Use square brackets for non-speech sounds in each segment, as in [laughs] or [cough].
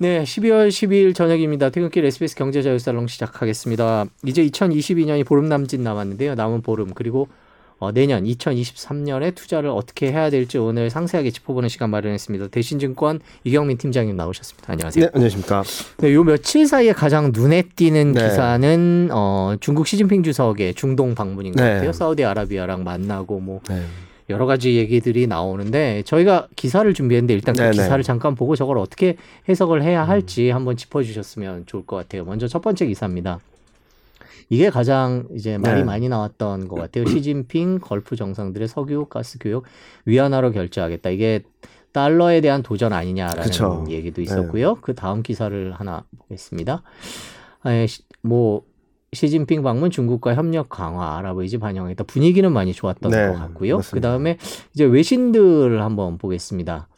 네, 12월 12일 저녁입니다. 퇴근길 SBS 경제자유살롱 시작하겠습니다. 이제 2022년이 보름 남짓 남았는데요. 남은 보름 그리고 어, 내년 2023년에 투자를 어떻게 해야 될지 오늘 상세하게 짚어보는 시간 마련했습니다. 대신증권 이경민 팀장님 나오셨습니다. 안녕하세요. 네, 안녕하십니까. 네, 요 며칠 사이에 가장 눈에 띄는 네. 기사는 어, 중국 시진핑 주석의 중동 방문인 것 네. 같아요. 사우디아라비아랑 만나고 뭐 네. 여러 가지 얘기들이 나오는데 저희가 기사를 준비했는데 일단 그 네네. 기사를 잠깐 보고 저걸 어떻게 해석을 해야 할지 음. 한번 짚어주셨으면 좋을 것 같아요. 먼저 첫 번째 기사입니다. 이게 가장 이제 말이 네. 많이 나왔던 것 같아요. [clears throat] 시진핑 걸프 정상들의 석유 가스 교역 위안화로 결제하겠다. 이게 달러에 대한 도전 아니냐라는 그쵸. 얘기도 네. 있었고요. 네. 그 다음 기사를 하나 보겠습니다. 에, 뭐 시진핑 방문 중국과 협력 강화 아랍의지 반영했다. 분위기는 많이 좋았던 네, 것 같고요. 그 다음에 이제 외신들을 한번 보겠습니다.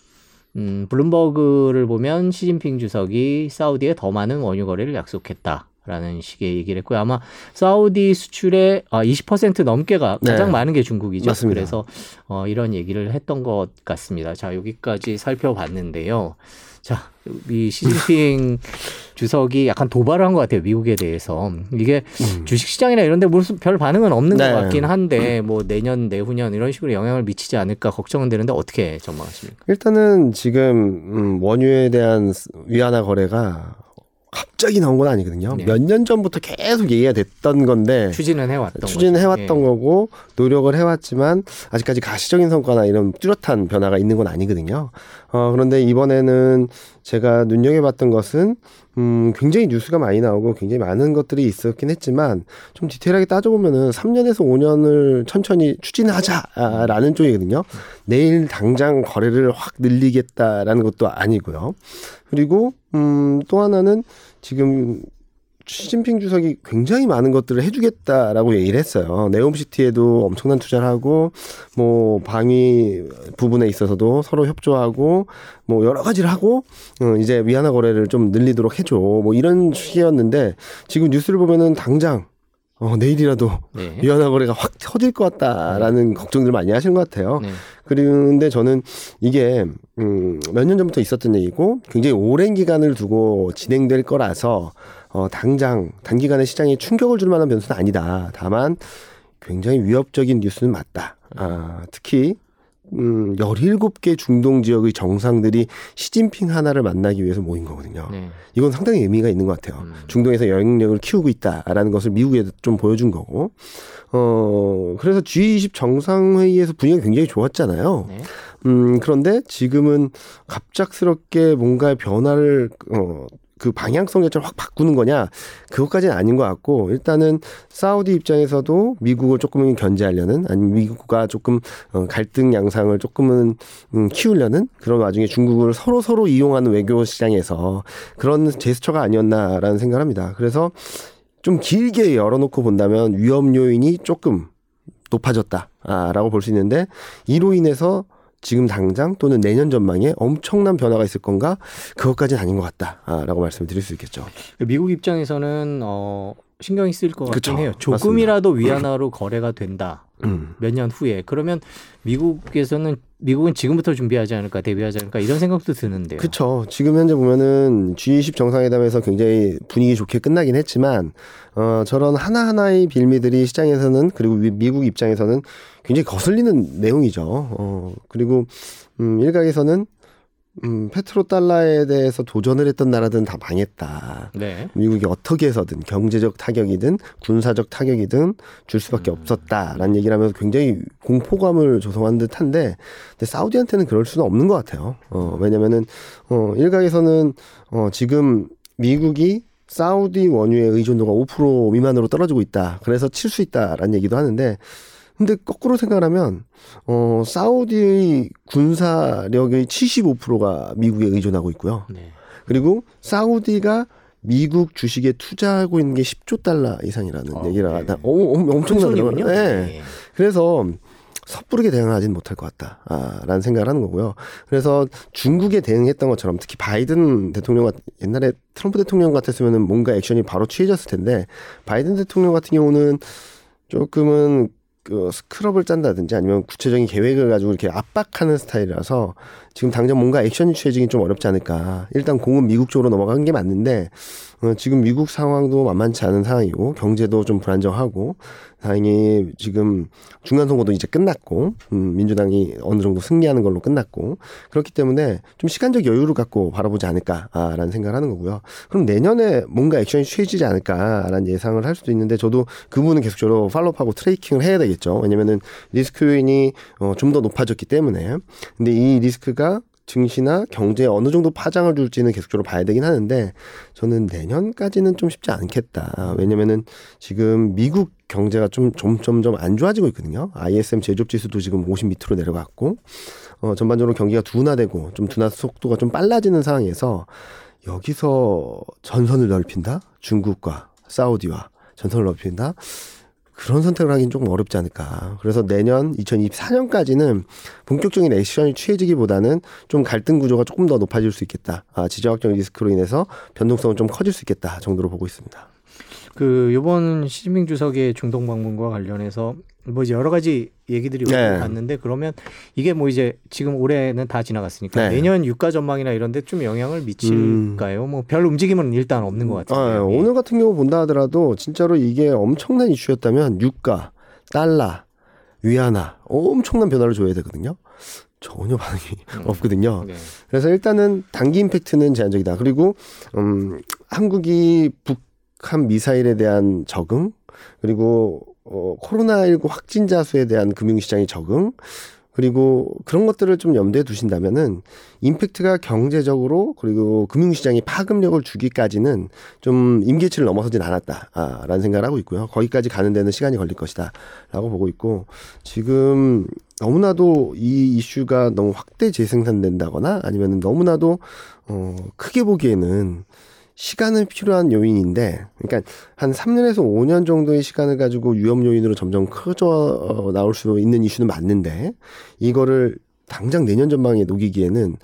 음, 블룸버그를 보면 시진핑 주석이 사우디에 더 많은 원유 거래를 약속했다. 라는 식의 얘기를 했고요. 아마 사우디 수출의 아, 20% 넘게가 가장 네. 많은 게 중국이죠. 맞습니다. 그래서 어, 이런 얘기를 했던 것 같습니다. 자, 여기까지 살펴봤는데요. 자, 이 시진핑 [laughs] 주석이 약간 도발을 한 것 같아요. 미국에 대해서. 이게 음. 주식시장이나 이런 데 무슨 별 반응은 없는 네. 것 같긴 한데 뭐 내년, 내후년 이런 식으로 영향을 미치지 않을까 걱정은 되는데 어떻게 전망하십니까? 일단은 지금 음, 원유에 대한 위안화 거래가 갑자기 나온 건 아니거든요. 네. 몇년 전부터 계속 얘기가 됐던 건데 추진은 해왔던 추진은 거죠. 해왔던 네. 거고 노력을 해왔지만 아직까지 가시적인 성과나 이런 뚜렷한 변화가 있는 건 아니거든요. 어, 그런데 이번에는 제가 눈여겨봤던 것은 음, 굉장히 뉴스가 많이 나오고 굉장히 많은 것들이 있었긴 했지만 좀 디테일하게 따져보면은 3년에서 5년을 천천히 추진하자라는 쪽이거든요. 내일 당장 거래를 확 늘리겠다라는 것도 아니고요. 그리고 음, 또 하나는 지금 시진핑 주석이 굉장히 많은 것들을 해주겠다라고 얘기를 했어요. 네옴시티에도 엄청난 투자를 하고, 뭐, 방위 부분에 있어서도 서로 협조하고, 뭐, 여러 가지를 하고, 어, 이제 위안화 거래를 좀 늘리도록 해줘. 뭐, 이런 식이었는데, 지금 뉴스를 보면은 당장, 어, 내일이라도 네. 위안화 거래가 확 터질 것 같다라는 네. 걱정들 많이 하시는 것 같아요. 네. 그런데 저는 이게 음, 몇 년 전부터 있었던 얘기고 굉장히 오랜 기간을 두고 진행될 거라서 어, 당장 단기간에 시장에 충격을 줄 만한 변수는 아니다. 다만 굉장히 위협적인 뉴스는 맞다. 아, 특히 음, 17개 중동 지역의 정상들이 시진핑 하나를 만나기 위해서 모인 거거든요. 네. 이건 상당히 의미가 있는 것 같아요. 음. 중동에서 영향력을 키우고 있다라는 것을 미국에도 좀 보여준 거고. 어, 그래서 G20 정상회의에서 분위기가 굉장히 좋았잖아요. 네. 음, 그런데 지금은 갑작스럽게 뭔가 변화를, 어, 그 방향성 자체를 확 바꾸는 거냐 그것까지는 아닌 것 같고 일단은 사우디 입장에서도 미국을 조금은 견제하려는 아니면 미국과 조금 어, 갈등 양상을 조금은 음, 키우려는 그런 와중에 중국을 서로 서로 이용하는 외교 시장에서 그런 제스처가 아니었나라는 생각을 합니다. 그래서 좀 길게 열어놓고 본다면 위험 요인이 조금 높아졌다라고 볼 수 있는데 이로 인해서 지금 당장 또는 내년 전망에 엄청난 변화가 있을 건가? 그것까지는 아닌 것 같다라고 말씀을 드릴 수 있겠죠. 미국 입장에서는 어 신경이 쓰일 것 같긴 해요. 조금이라도 맞습니다. 위안화로 거래가 된다. 음. 몇년 후에 그러면 미국에서는 미국은 지금부터 준비하지 않을까 대비하지 않을까 이런 생각도 드는데요. 그렇죠. 지금 현재 보면은 G20 정상회담에서 굉장히 분위기 좋게 끝나긴 했지만 어 저런 하나 하나의 빌미들이 시장에서는 그리고 미 국 입장에서는 굉장히 거슬리는 내용이죠. 어 그리고 음 일각에서는 음, 페트로 달러에 대해서 도전을 했던 나라들은 다 망했다. 네. 미국이 어떻게 해서든 경제적 타격이든 군사적 타격이든 줄 수밖에 음. 없었다라는 얘기를 하면서 굉장히 공포감을 조성한 듯한데, 근데 사우디한테는 그럴 수는 없는 것 같아요. 어, 왜냐면은 어, 일각에서는 어, 지금 미국이 사우디 원유의 의존도가 5% 미만으로 떨어지고 있다. 그래서 칠 수 있다라는 얘기도 하는데 근데 거꾸로 생각하면 어 사우디의 군사력의 75%가 미국에 의존하고 있고요. 네. 그리고 사우디가 미국 주식에 투자하고 있는 게 10조 달러 이상이라는 어, 얘기를 하다. 네. 오, 엄청나거든요. 네. 네. 그래서 섣부르게 대응하지는 못할 것 같다라는 생각을 하는 거고요. 그래서 중국에 대응했던 것처럼 특히 바이든 대통령 같 옛날에 트럼프 대통령 같았으면은 뭔가 액션이 바로 취해졌을 텐데 바이든 대통령 같은 경우는 조금은 그 스크럽을 짠다든지 아니면 구체적인 계획을 가지고 이렇게 압박하는 스타일이라서 지금 당장 뭔가 액션이 취해지긴 좀 어렵지 않을까. 일단 공은 미국 쪽으로 넘어간 게 맞는데 어, 지금 미국 상황도 만만치 않은 상황이고 경제도 좀 불안정하고 다행히 지금 중간 선거도 이제 끝났고 음, 민주당이 어느 정도 승리하는 걸로 끝났고 그렇기 때문에 좀 시간적 여유를 갖고 바라보지 않을까라는 생각을 하는 거고요. 그럼 내년에 뭔가 액션이 취해지지 않을까라는 예상을 할 수도 있는데 저도 그 부분은 계속적으로 팔로우하고 트레이킹을 해야 되겠죠. 왜냐면은 리스크 요인이 어, 좀 더 높아졌기 때문에 근데 이 리스크가 증시나 경제에 어느 정도 파장을 줄지는 계속적으로 봐야 되긴 하는데 저는 내년까지는 좀 쉽지 않겠다. 왜냐면은 지금 미국 경제가 좀 점점점 안 좋아지고 있거든요. ISM 제조업 지수도 지금 50 밑으로 내려갔고 어 전반적으로 경기가 둔화되고 좀 둔화 속도가 좀 빨라지는 상황에서 여기서 전선을 넓힌다? 중국과 사우디와 전선을 넓힌다? 그런 선택을 하긴 조금 어렵지 않을까. 그래서 내년 2024년까지는 본격적인 액션이 취해지기보다는 좀 갈등 구조가 조금 더 높아질 수 있겠다. 아, 지정학적 리스크로 인해서 변동성은 좀 커질 수 있겠다 정도로 보고 있습니다. 그 요번 시진핑 주석의 중동 방문과 관련해서 뭐 이제 여러 가지 얘기들이 네. 왔는데 그러면 이게 뭐 이제 지금 올해는 다 지나갔으니까 네. 내년 유가 전망이나 이런 데 좀 영향을 미칠까요? 음. 뭐별 움직임은 일단 없는 것 같아요. 아, 예. 오늘 같은 경우 본다 하더라도 진짜로 이게 엄청난 이슈였다면 유가, 달러, 위안화 엄청난 변화를 줘야 되거든요. 전혀 반응이 음. 없거든요. 네. 그래서 일단은 단기 임팩트는 제한적이다. 그리고 음 한국이 북한 미사일에 대한 적응 그리고 어, 코로나19 확진자 수에 대한 금융시장의 적응, 그리고 그런 것들을 좀 염두에 두신다면은 임팩트가 경제적으로 그리고 금융시장이 파급력을 주기까지는 좀 임계치를 넘어서진 않았다라는 생각을 하고 있고요. 거기까지 가는 데는 시간이 걸릴 것이다라고 보고 있고 지금 너무나도 이 이슈가 너무 확대 재생산된다거나 아니면 너무나도 어 크게 보기에는 시간은 필요한 요인인데, 그러니까 한 3년에서 5년 정도의 시간을 가지고 위험 요인으로 점점 커져 어, 나올 수 있는 이슈는 맞는데, 이거를 당장 내년 전망에 녹이기에는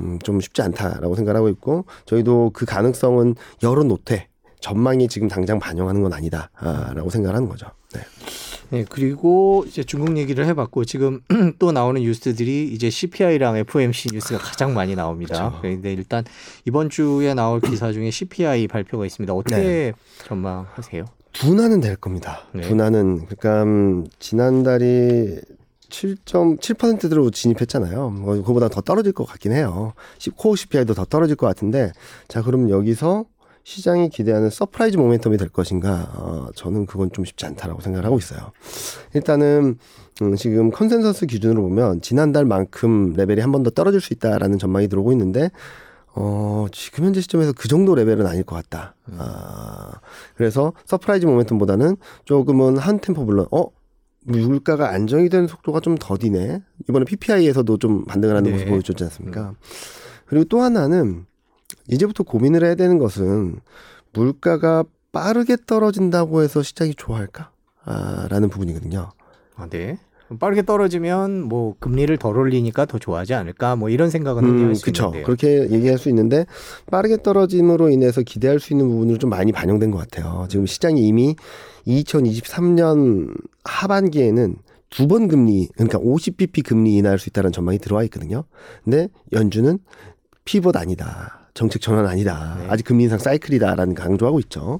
음, 좀 쉽지 않다라고 생각하고 있고, 저희도 그 가능성은 열어놓되, 전망이 지금 당장 반영하는 건 아니다라고 생각을 하는 거죠. 네. 네, 그리고 이제 중국 얘기를 해봤고 지금 [clears throat] 또 나오는 뉴스들이 이제 CPI랑 FOMC 뉴스가 가장 많이 나옵니다. 그렇죠. 그런데 일단 이번 주에 나올 기사 중에 CPI 발표가 있습니다. 어떻게 네. 전망하세요? 둔화는 될 겁니다. 네. 둔화는 그러니까 음, 지난달이 7.7%대로 진입했잖아요. 뭐 그거보다 더 떨어질 것 같긴 해요. 코어 CPI도 더 떨어질 것 같은데 자 그럼 여기서 시장이 기대하는 surprise 모멘텀이 될 것인가? 어, 저는 그건 좀 쉽지 않다라고 생각을 하고 있어요. 일단은 음, 지금 컨센서스 기준으로 보면 지난달만큼 레벨이 한 번 더 떨어질 수 있다라는 전망이 들어오고 있는데 어, 지금 현재 시점에서 그 정도 레벨은 아닐 것 같다. 음. 아, 그래서 surprise 모멘텀보다는 조금은 한 템포 물론 어 물가가 안정이 되는 속도가 좀 더디네. 이번에 PPI에서도 좀 반등을 하는 네. 모습 보여줬지 않습니까? 음. 그리고 또 하나는 이제부터 고민을 해야 되는 것은 물가가 빠르게 떨어진다고 해서 시장이 좋아할까? 아, 라는 부분이거든요. 아, 네. 빠르게 떨어지면 뭐 금리를 덜 올리니까 더 좋아하지 않을까 뭐 이런 생각은 음, 할수 있는데요. 그렇게 얘기할 수 있는데 빠르게 떨어짐으로 인해서 기대할 수 있는 부분을 좀 많이 반영된 것 같아요. 지금 시장이 이미 2023년 하반기에는 두 번 금리 그러니까 50bp 금리 인하할 수 있다는 전망이 들어와 있거든요. 근데 연준은 pivot 아니다. 정책 전환 아니다. 네. 아직 금리 인상 사이클이다라는 강조하고 있죠.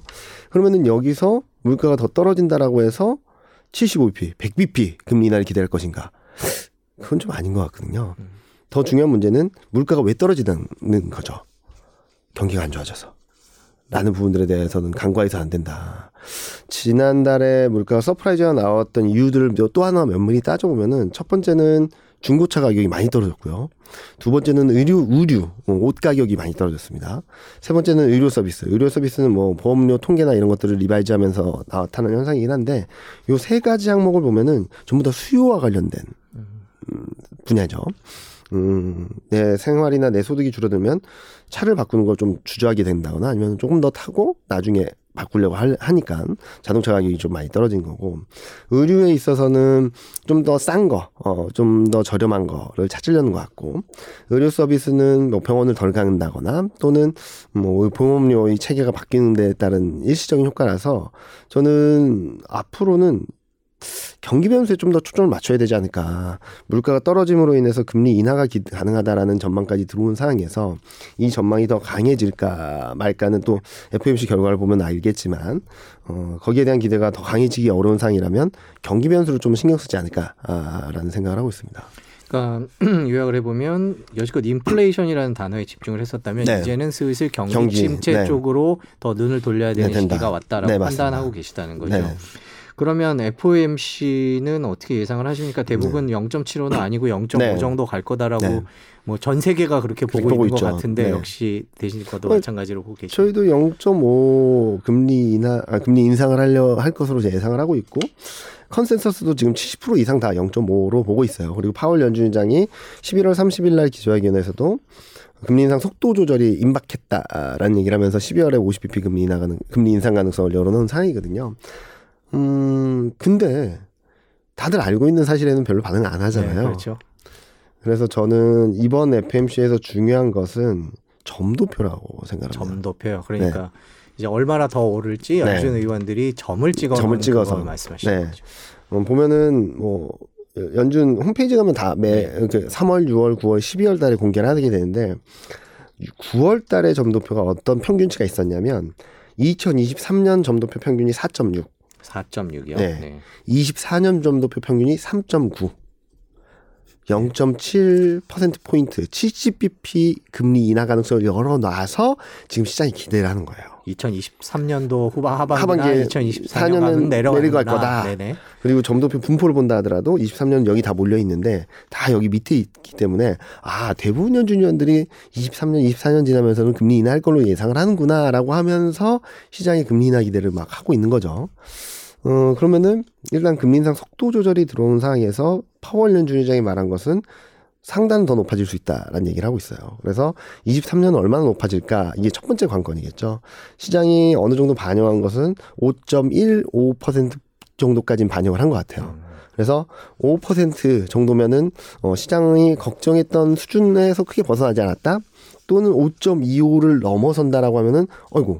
그러면은 여기서 물가가 더 떨어진다라고 해서 75bp, 100bp 금리 인하를 기대할 것인가? 그건 좀 아닌 것 같거든요. 음. 더 중요한 문제는 물가가 왜 떨어지는 거죠. 경기가 안 좋아져서. 라는 부분들에 대해서는 간과해서 안 된다. 지난달에 물가가 surprise가 나왔던 이유들을 또 하나 면밀히 따져보면은 첫 번째는 중고차 가격이 많이 떨어졌고요. 두 번째는 의류, 의류, 어, 옷 가격이 많이 떨어졌습니다. 세 번째는 의료 서비스. 의료 서비스는 뭐 보험료 통계나 이런 것들을 revise 하면서 나타나는 현상이긴 한데 요 세 가지 항목을 보면은 전부 다 수요와 관련된 음, 분야죠. 음, 내 생활이나 내 소득이 줄어들면 차를 바꾸는 걸 좀 주저하게 된다거나 아니면 조금 더 타고 나중에 바꾸려고 하니까 자동차 가격이 좀 많이 떨어진 거고 의류에 있어서는 좀 더 싼 거, 어, 좀 더 저렴한 거를 찾으려는 것 같고 의료 서비스는 뭐 병원을 덜 가는다거나 또는 뭐 보험료 이 체계가 바뀌는 데 따른 일시적인 효과라서 저는 앞으로는 경기 변수에 좀 더 초점을 맞춰야 되지 않을까. 물가가 떨어짐으로 인해서 금리 인하가 기, 가능하다라는 전망까지 들어온 상황에서 이 전망이 더 강해질까 말까는 또 FOMC 결과를 보면 알겠지만 어, 거기에 대한 기대가 더 강해지기 어려운 상황이라면 경기 변수를 좀 신경 쓰지 않을까라는 생각을 하고 있습니다. 그러니까 [clears throat] 요약을 해보면 여지껏 인플레이션이라는 단어에 집중을 했었다면 네. 이제는 슬슬 경기, 경기 침체 네. 쪽으로 더 눈을 돌려야 되는 네, 시기가 왔다라고 네, 판단하고 계시다는 거죠. 네. 그러면 FOMC는 어떻게 예상을 하십니까? 대부분 네. 0.75는 아니고 0.5 네. 정도 갈 거다라고 네. 뭐전 세계가 그렇게 보고 있는 있죠. 것 같은데 네. 역시 대신과도 마찬가지로 보고 계시죠. 저희도 0.5 금리 인하 아, 금리 인상을 하려 할 것으로 예상을 하고 있고 컨센서스도 지금 70% 이상 다 0.5로 보고 있어요. 그리고 파월 연준의장이 11월 30일 날 기조회견에서도 금리 인상 속도 조절이 임박했다라는 얘기를 하면서 12월에 50bp 금리 인하가는 금리 인상 가능성을 열어놓은 상황이거든요. 음, 근데 다들 알고 있는 사실에는 별로 반응 안 하잖아요. 네, 그렇죠. 그래서 저는 이번 FMC에서 중요한 것은 점도표라고 생각합니다. 점도표요. 그러니까 네. 이제 얼마나 더 오를지 네. 연준 의원들이 점을 찍어 점을 찍어서 말씀하시는 네. 거죠. 어, 보면은 뭐 연준 홈페이지 가면 다매 네. 그 3월, 6월, 9월, 12월 달에 공개를 하게 되는데 9월 달에 점도표가 어떤 평균치가 있었냐면 2023년 점도표 평균이 4.6 4.6이요. 네. 네. 24년 점도표 평균이 3.9. 0.7%포인트, 70bp 금리 인하 가능성을 열어놔서 지금 시장이 기대를 하는 거예요. 2023년도 후반 하반기에 2024년은 내려갈 거다. 네네. 그리고 점도표 분포를 본다 하더라도 23년 여기 다 몰려 있는데 다 여기 밑에 있기 때문에 아 대부분 연준 위원들이 23년, 24년 지나면서는 금리 인하할 걸로 예상을 하는구나라고 하면서 시장의 금리 인하 기대를 막 하고 있는 거죠. 어, 그러면은 일단 금리 인상 속도 조절이 들어온 상황에서 파월 연준위장이 말한 것은 상단은 더 높아질 수 있다라는 얘기를 하고 있어요. 그래서 23년은 얼마나 높아질까? 이게 첫 번째 관건이겠죠. 시장이 어느 정도 반영한 것은 5.15% 정도까지는 반영을 한 것 같아요. 그래서 5% 정도면은 어, 시장이 걱정했던 수준에서 크게 벗어나지 않았다. 또는 5.25를 넘어선다라고 하면은 어이구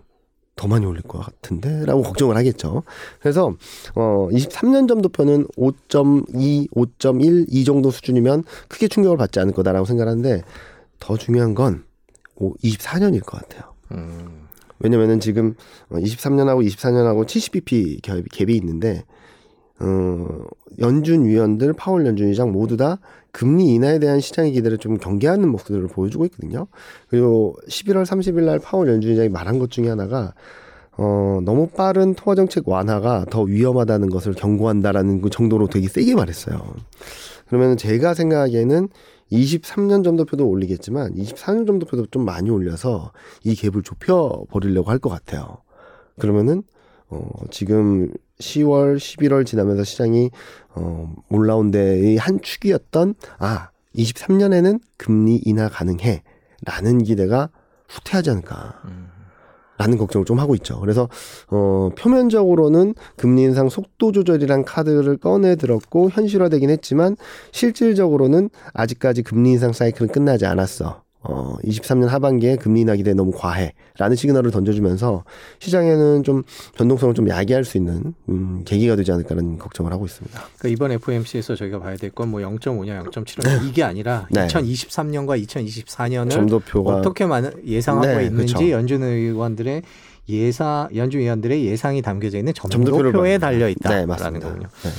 더 많이 올릴 것 같은데 라고 걱정을 하겠죠. 그래서 어 23년 점도표는 5.2, 5.1 이 정도 수준이면 크게 충격을 받지 않을 거다라고 생각하는데 더 중요한 건 24년일 것 같아요. 음. 왜냐면은 지금 23년하고 24년하고 70bp 갭이 있는데 어, 연준 위원들, 파월 연준 의장 모두 다 금리 인하에 대한 시장의 기대를 좀 경계하는 모습들을 보여주고 있거든요. 그리고 11월 30일 날 파월 연준 의장이 말한 것 중에 하나가 어, 너무 빠른 통화 정책 완화가 더 위험하다는 것을 경고한다라는 그 정도로 되게 세게 말했어요. 그러면 제가 생각하기에는 23년 점도표도 올리겠지만 24년 점도표도 좀 많이 올려서 이 갭을 좁혀 버리려고 할 것 같아요. 그러면은 어, 지금 10월, 11월 지나면서 시장이 어, 올라온 데의 한 축이었던 아, 23년에는 금리 인하 가능해. 라는 기대가 후퇴하지 않을까. 라는 걱정을 좀 하고 있죠. 그래서 어 표면적으로는 금리 인상 속도 조절이란 카드를 꺼내 들었고 현실화되긴 했지만 실질적으로는 아직까지 금리 인상 사이클은 끝나지 않았어. 어, 23년 하반기에 금리 인하 기대 너무 과해. 라는 시그널을 던져주면서 시장에는 좀 변동성을 좀 야기할 수 있는, 음, 계기가 되지 않을까라는 걱정을 하고 있습니다. 그러니까 이번 FOMC에서 저희가 봐야 될 건 뭐 0.5냐, 0.75냐 이게 아니라 네. 2023년과 2024년을 점도표가 어떻게 예상하고 네, 있는지 그렇죠. 연준 의원들의 예상, 연준 의원들의 예상이 담겨져 있는 점도표에 달려 있다라는 네, 거군요. 네.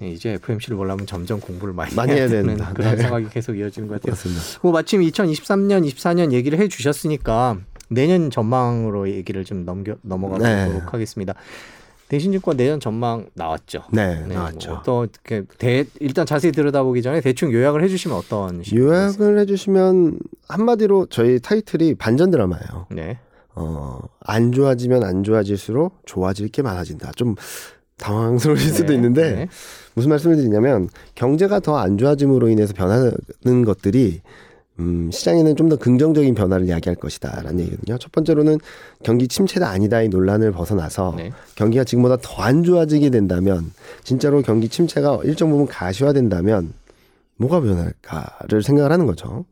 네, 이제 FMC를 보려면 점점 공부를 많이, 많이 해야 되는 그런 네. 상황이 계속 이어지는 것 같아요. 맞습니다. 뭐 마침 2023년, 24년 얘기를 해 주셨으니까 내년 전망으로 얘기를 좀 넘겨 넘어가도록 네. 하겠습니다. 대신증권 내년 전망 나왔죠. 네, 네뭐 나왔죠. 뭐또 대, 일단 자세히 들여다보기 전에 대충 요약을 해주시면 어떤 요약을 해주시면 한마디로 저희 타이틀이 반전 드라마예요. 네. 어, 안 좋아지면 안 좋아질수록 좋아질 게 많아진다. 좀 당황스러우실 수도 네. 있는데 네. 무슨 말씀을 드리냐면 경제가 더 안 좋아짐으로 인해서 변하는 것들이 음, 시장에는 좀 더 긍정적인 변화를 이야기할 것이다라는 얘기거든요. 첫 번째로는 경기 침체다 아니다의 논란을 벗어나서 네. 경기가 지금보다 더 안 좋아지게 된다면 진짜로 경기 침체가 일정 부분 가시화된다면 뭐가 변할까를 생각을 하는 거죠.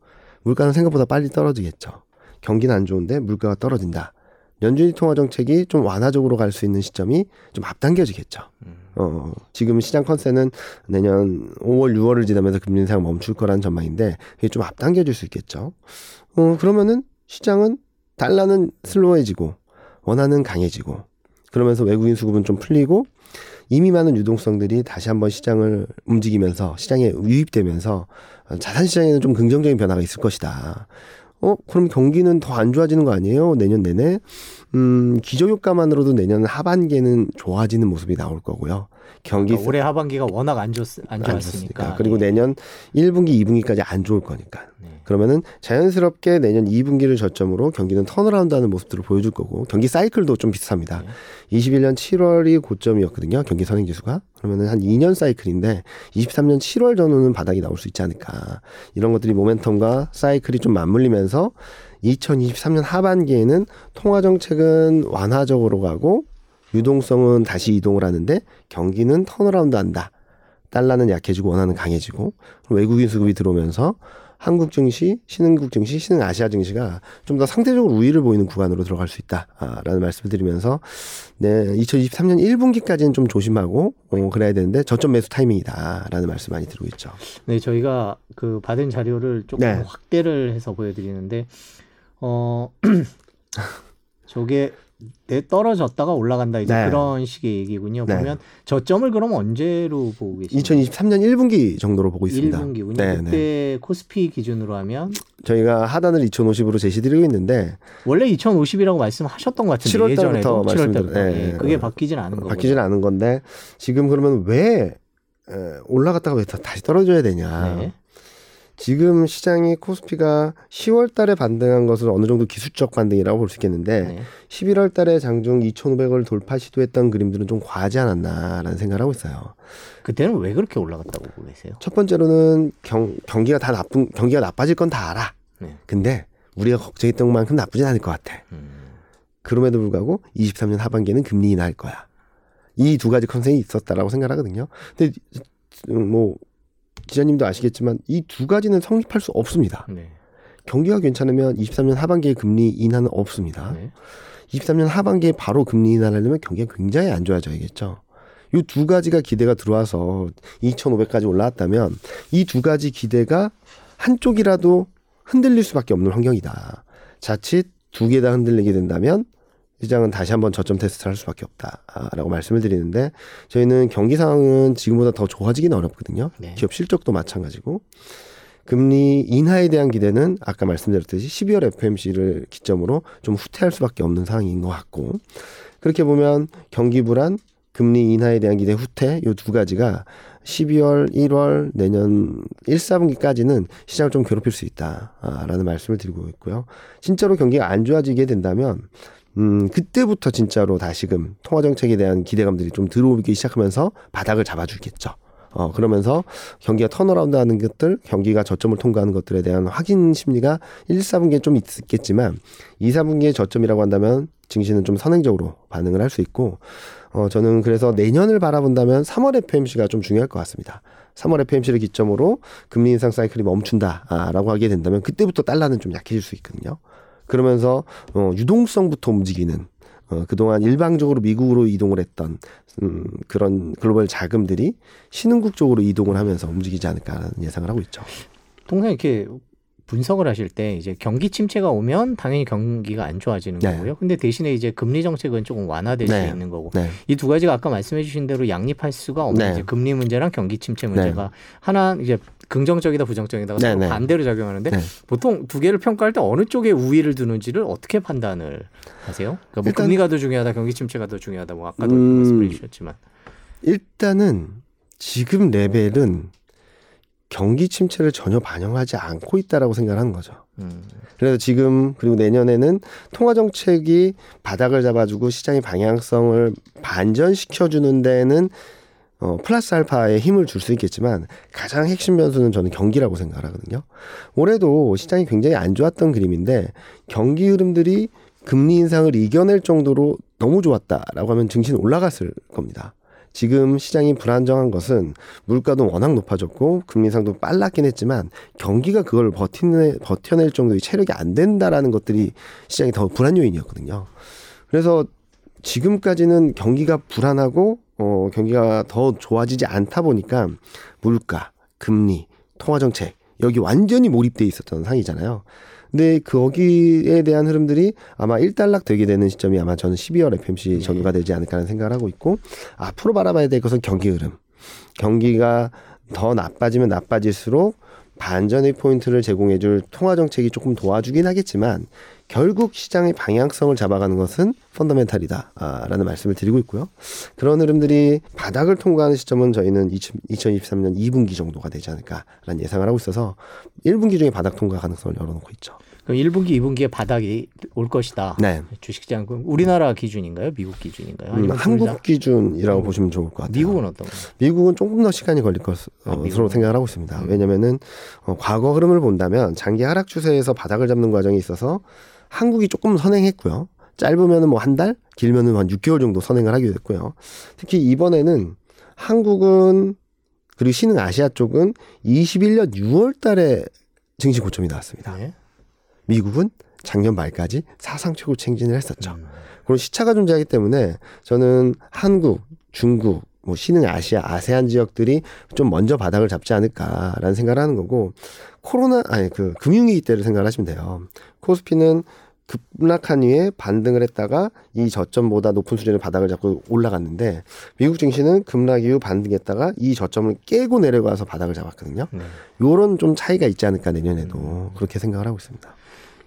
물가는 생각보다 빨리 떨어지겠죠. 경기는 안 좋은데 물가가 떨어진다. 연준이 통화 정책이 좀 완화적으로 갈 수 있는 시점이 좀 앞당겨지겠죠. 음. 어, 지금 시장 컨센은 내년 5월, 6월을 지나면서 금리 인상 멈출 거라는 전망인데 그게 좀 앞당겨질 수 있겠죠. 어, 그러면은 시장은 달러는 슬로해지고 원화는 강해지고 그러면서 외국인 수급은 좀 풀리고 이미 많은 유동성들이 다시 한번 시장을 움직이면서 시장에 유입되면서 자산 시장에는 좀 긍정적인 변화가 있을 것이다. 어, 그럼 경기는 더 안 좋아지는 거 아니에요? 내년 내내? 음, 기저효과만으로도 내년 하반기에는 좋아지는 모습이 나올 거고요. 경기 그러니까 올해 하반기가 워낙 안, 좋, 안 좋았으니까. 그리고 네. 내년 1분기, 2분기까지 안 좋을 거니까. 네. 그러면은 자연스럽게 내년 2분기를 저점으로 경기는 턴어라운드하는 모습들을 보여줄 거고 경기 사이클도 좀 비슷합니다. 네. 21년 7월이 고점이었거든요. 경기 선행지수가. 그러면은 한 2년 사이클인데 23년 7월 전후는 바닥이 나올 수 있지 않을까. 이런 것들이 모멘텀과 사이클이 좀 맞물리면서 2023년 하반기에는 통화 정책은 완화적으로 가고 유동성은 다시 이동을 하는데 경기는 turnaround 한다. 달러는 약해지고 원화는 강해지고 외국인 수급이 들어오면서 한국 증시, 신흥국 증시, 신흥 아시아 증시가 좀 더 상대적으로 우위를 보이는 구간으로 들어갈 수 있다라는 말씀을 드리면서 네, 2023년 1분기까지는 좀 조심하고 어, 그래야 되는데 저점 매수 타이밍이다라는 말씀 많이 드리고 있죠. 네, 저희가 그 받은 자료를 조금 네. 확대를 해서 보여드리는데 어 [clears throat] 저게 내 떨어졌다가 올라간다 이제 네. 그런 식의 얘기군요. 네. 보면 저점을 그럼 언제로 보고 계시나요? 2023년 1분기 정도로 보고 있습니다. 1분기군요. 네, 그때 네. 코스피 기준으로 하면 저희가 하단을 2,050으로 제시드리고 있는데 원래 2,050이라고 말씀하셨던 것 같은데 7월 달부터 7월 달부터 네. 그게 바뀌진 않은 거죠. 바뀌진 않은 건데 지금 그러면 왜 올라갔다가 왜 다시 떨어져야 되냐? 네. 지금 시장이 코스피가 10월 달에 반등한 것을 어느 정도 기술적 반등이라고 볼 수 있겠는데 네. 11월 달에 장중 2,500을 돌파 시도했던 그림들은 좀 과하지 않았나라는 생각을 하고 있어요. 그때는 왜 그렇게 올라갔다고 보고 계세요? 첫 번째로는 경, 경기가 다 나쁜 경기가 나빠질 건 다 알아. 네. 근데 우리가 걱정했던 만큼 나쁘진 않을 것 같아. 음. 그럼에도 불구하고 23년 하반기에는 금리 인하할 거야. 이 두 가지 컨셉이 있었다라고 생각하거든요. 근데 뭐 기자님도 아시겠지만 이 두 가지는 성립할 수 없습니다. 네. 경기가 괜찮으면 23년 하반기에 금리 인하는 없습니다. 네. 23년 하반기에 바로 금리 인하를 하려면 경기가 굉장히 안 좋아져야겠죠. 이 두 가지가 기대가 들어와서 2,500까지 올라왔다면 이 두 가지 기대가 한쪽이라도 흔들릴 수밖에 없는 환경이다. 자칫 두 개 다 흔들리게 된다면 시장은 다시 한번 저점 테스트를 할 수밖에 없다라고 말씀을 드리는데 저희는 경기 상황은 지금보다 더 좋아지기는 어렵거든요. 네. 기업 실적도 마찬가지고 금리 인하에 대한 기대는 아까 말씀드렸듯이 12월 FMC를 기점으로 좀 후퇴할 수밖에 없는 상황인 것 같고 그렇게 보면 경기 불안, 금리 인하에 대한 기대 후퇴 요 두 가지가 12월, 1월 내년 1, 4분기까지는 시장을 좀 괴롭힐 수 있다라는 말씀을 드리고 있고요. 진짜로 경기가 안 좋아지게 된다면 음, 그때부터 진짜로 다시금 통화 정책에 대한 기대감들이 좀 들어오기 시작하면서 바닥을 잡아주겠죠. 어, 그러면서 경기가 turnaround 하는 것들, 경기가 저점을 통과하는 것들에 대한 확인 심리가 1, 4분기에 좀 있겠지만 2, 4분기에 저점이라고 한다면 증시는 좀 선행적으로 반응을 할 수 있고 어, 저는 그래서 내년을 바라본다면 3월 FOMC가 좀 중요할 것 같습니다. 3월 FOMC를 기점으로 금리 인상 사이클이 멈춘다라고 하게 된다면 그때부터 달러는 좀 약해질 수 있거든요. 그러면서 어, 유동성부터 움직이는 어, 그동안 일방적으로 미국으로 이동을 했던 음, 그런 글로벌 자금들이 신흥국 쪽으로 이동을 하면서 움직이지 않을까라는 예상을 하고 있죠. 동생 이렇게 분석을 하실 때 이제 경기 침체가 오면 당연히 경기가 안 좋아지는 네. 거고요. 근데 대신에 이제 금리 정책은 조금 완화될 네. 수 있는 거고 네. 이두 가지가 아까 말씀해 주신 대로 양립할 수가 없는 네. 이제 금리 문제랑 경기 침체 문제가 네. 하나 이제 긍정적이다 부정적이다가 네, 네. 반대로 작용하는데 네. 보통 두 개를 평가할 때 어느 쪽에 우위를 두는지를 어떻게 판단을 하세요? 그러니까 뭐 일단, 금리가 더 중요하다, 경기 침체가 더 중요하다, 뭐 아까도 음, 말씀해 주셨지만 일단은 지금 레벨은 경기 침체를 전혀 반영하지 않고 있다라고 생각하는 거죠. 음. 그래서 지금 그리고 내년에는 통화 정책이 바닥을 잡아주고 시장의 방향성을 반전시켜 주는 데는 어, 플러스 알파에 힘을 줄 수 있겠지만 가장 핵심 변수는 저는 경기라고 생각하거든요. 올해도 시장이 굉장히 안 좋았던 그림인데 경기 흐름들이 금리 인상을 이겨낼 정도로 너무 좋았다라고 하면 증시는 올라갔을 겁니다. 지금 시장이 불안정한 것은 물가도 워낙 높아졌고 금리 인상도 빨랐긴 했지만 경기가 그걸 버티내, 버텨낼 정도의 체력이 안 된다라는 것들이 시장이 더 불안 요인이었거든요. 그래서 지금까지는 경기가 불안하고 어 경기가 더 좋아지지 않다 보니까 물가, 금리, 통화 정책 여기 완전히 몰입돼 있었던 상이잖아요. 근데 거기에 대한 흐름들이 아마 일단락 되게 되는 시점이 아마 저는 12월 FMC 전후가 되지 않을까 하는 생각을 하고 있고 앞으로 바라봐야 될 것은 경기 흐름. 경기가 더 나빠지면 나빠질수록 반전의 포인트를 제공해줄 통화 정책이 조금 도와주긴 하겠지만 결국 시장의 방향성을 잡아가는 것은 펀더멘탈이다라는 말씀을 드리고 있고요. 그런 흐름들이 바닥을 통과하는 시점은 저희는 2023년 2분기 정도가 되지 않을까라는 예상을 하고 있어서 1분기 중에 바닥 통과 가능성을 열어놓고 있죠. 그럼 1분기, 2분기에 바닥이 올 것이다. 네. 주식시장 우리나라 기준인가요? 미국 기준인가요? 음, 한국 기준이라고 음. 보시면 좋을 것 같아요. 미국은 어떤가요? 미국은 조금 더 시간이 걸릴 것으로 아, 생각을 하고 있습니다. 음. 왜냐면은 어, 과거 흐름을 본다면 장기 하락 추세에서 바닥을 잡는 과정이 있어서 한국이 조금 선행했고요. 짧으면은 뭐 한 달, 길면은 한 6개월 정도 선행을 하게 됐고요. 특히 이번에는 한국은 그리고 신흥 아시아 쪽은 21년 6월 달에 증시 고점이 나왔습니다. 네. 미국은 작년 말까지 사상 최고 챙진을 했었죠. 음. 그런 시차가 존재하기 때문에 저는 한국, 중국, 뭐 신흥 아시아, 아세안 지역들이 좀 먼저 바닥을 잡지 않을까라는 생각을 하는 거고 코로나 아니 그 금융위기 때를 생각을 하시면 돼요. 코스피는 급락한 후에 반등을 했다가 이 저점보다 높은 수준의 바닥을 잡고 올라갔는데 미국 증시는 급락 이후 반등했다가 이 저점을 깨고 내려가서 바닥을 잡았거든요. 네. 요런 좀 차이가 있지 않을까 내년에도 음. 그렇게 생각을 하고 있습니다.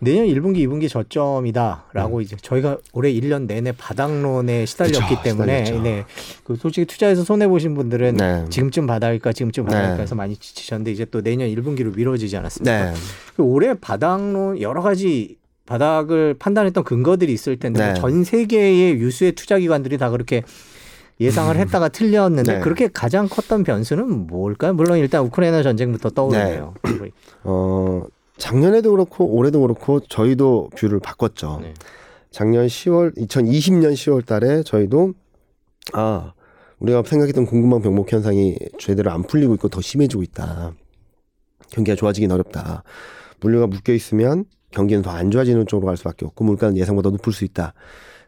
내년 1분기, 2분기 저점이다라고 음. 이제 저희가 올해 1년 내내 바닥론에 시달렸기 그쵸, 때문에 네. 그 솔직히 투자해서 손해 보신 분들은 네. 지금쯤 바닥일까 지금쯤 바닥일까 네. 해서 많이 지치셨는데 이제 또 내년 1분기로 미뤄지지 않았습니까? 네. 그 올해 바닥론 여러 가지 바닥을 판단했던 근거들이 있을 텐데 뭐 네. 전 세계의 유수의 투자 기관들이 다 그렇게 예상을 음. 했다가 틀렸는데 네. 그렇게 가장 컸던 변수는 뭘까요? 물론 일단 우크라이나 전쟁부터 떠오르네요. 네. 어 작년에도 그렇고 올해도 그렇고 저희도 view를 바꿨죠. 네. 작년 10월 2020년 10월 달에 저희도 아 우리가 생각했던 궁금한 병목 현상이 제대로 안 풀리고 있고 더 심해지고 있다. 경기가 좋아지긴 어렵다. 물류가 묶여 있으면 경기는 더 안 좋아지는 쪽으로 갈 수밖에 없고 물가는 예상보다 높을 수 있다.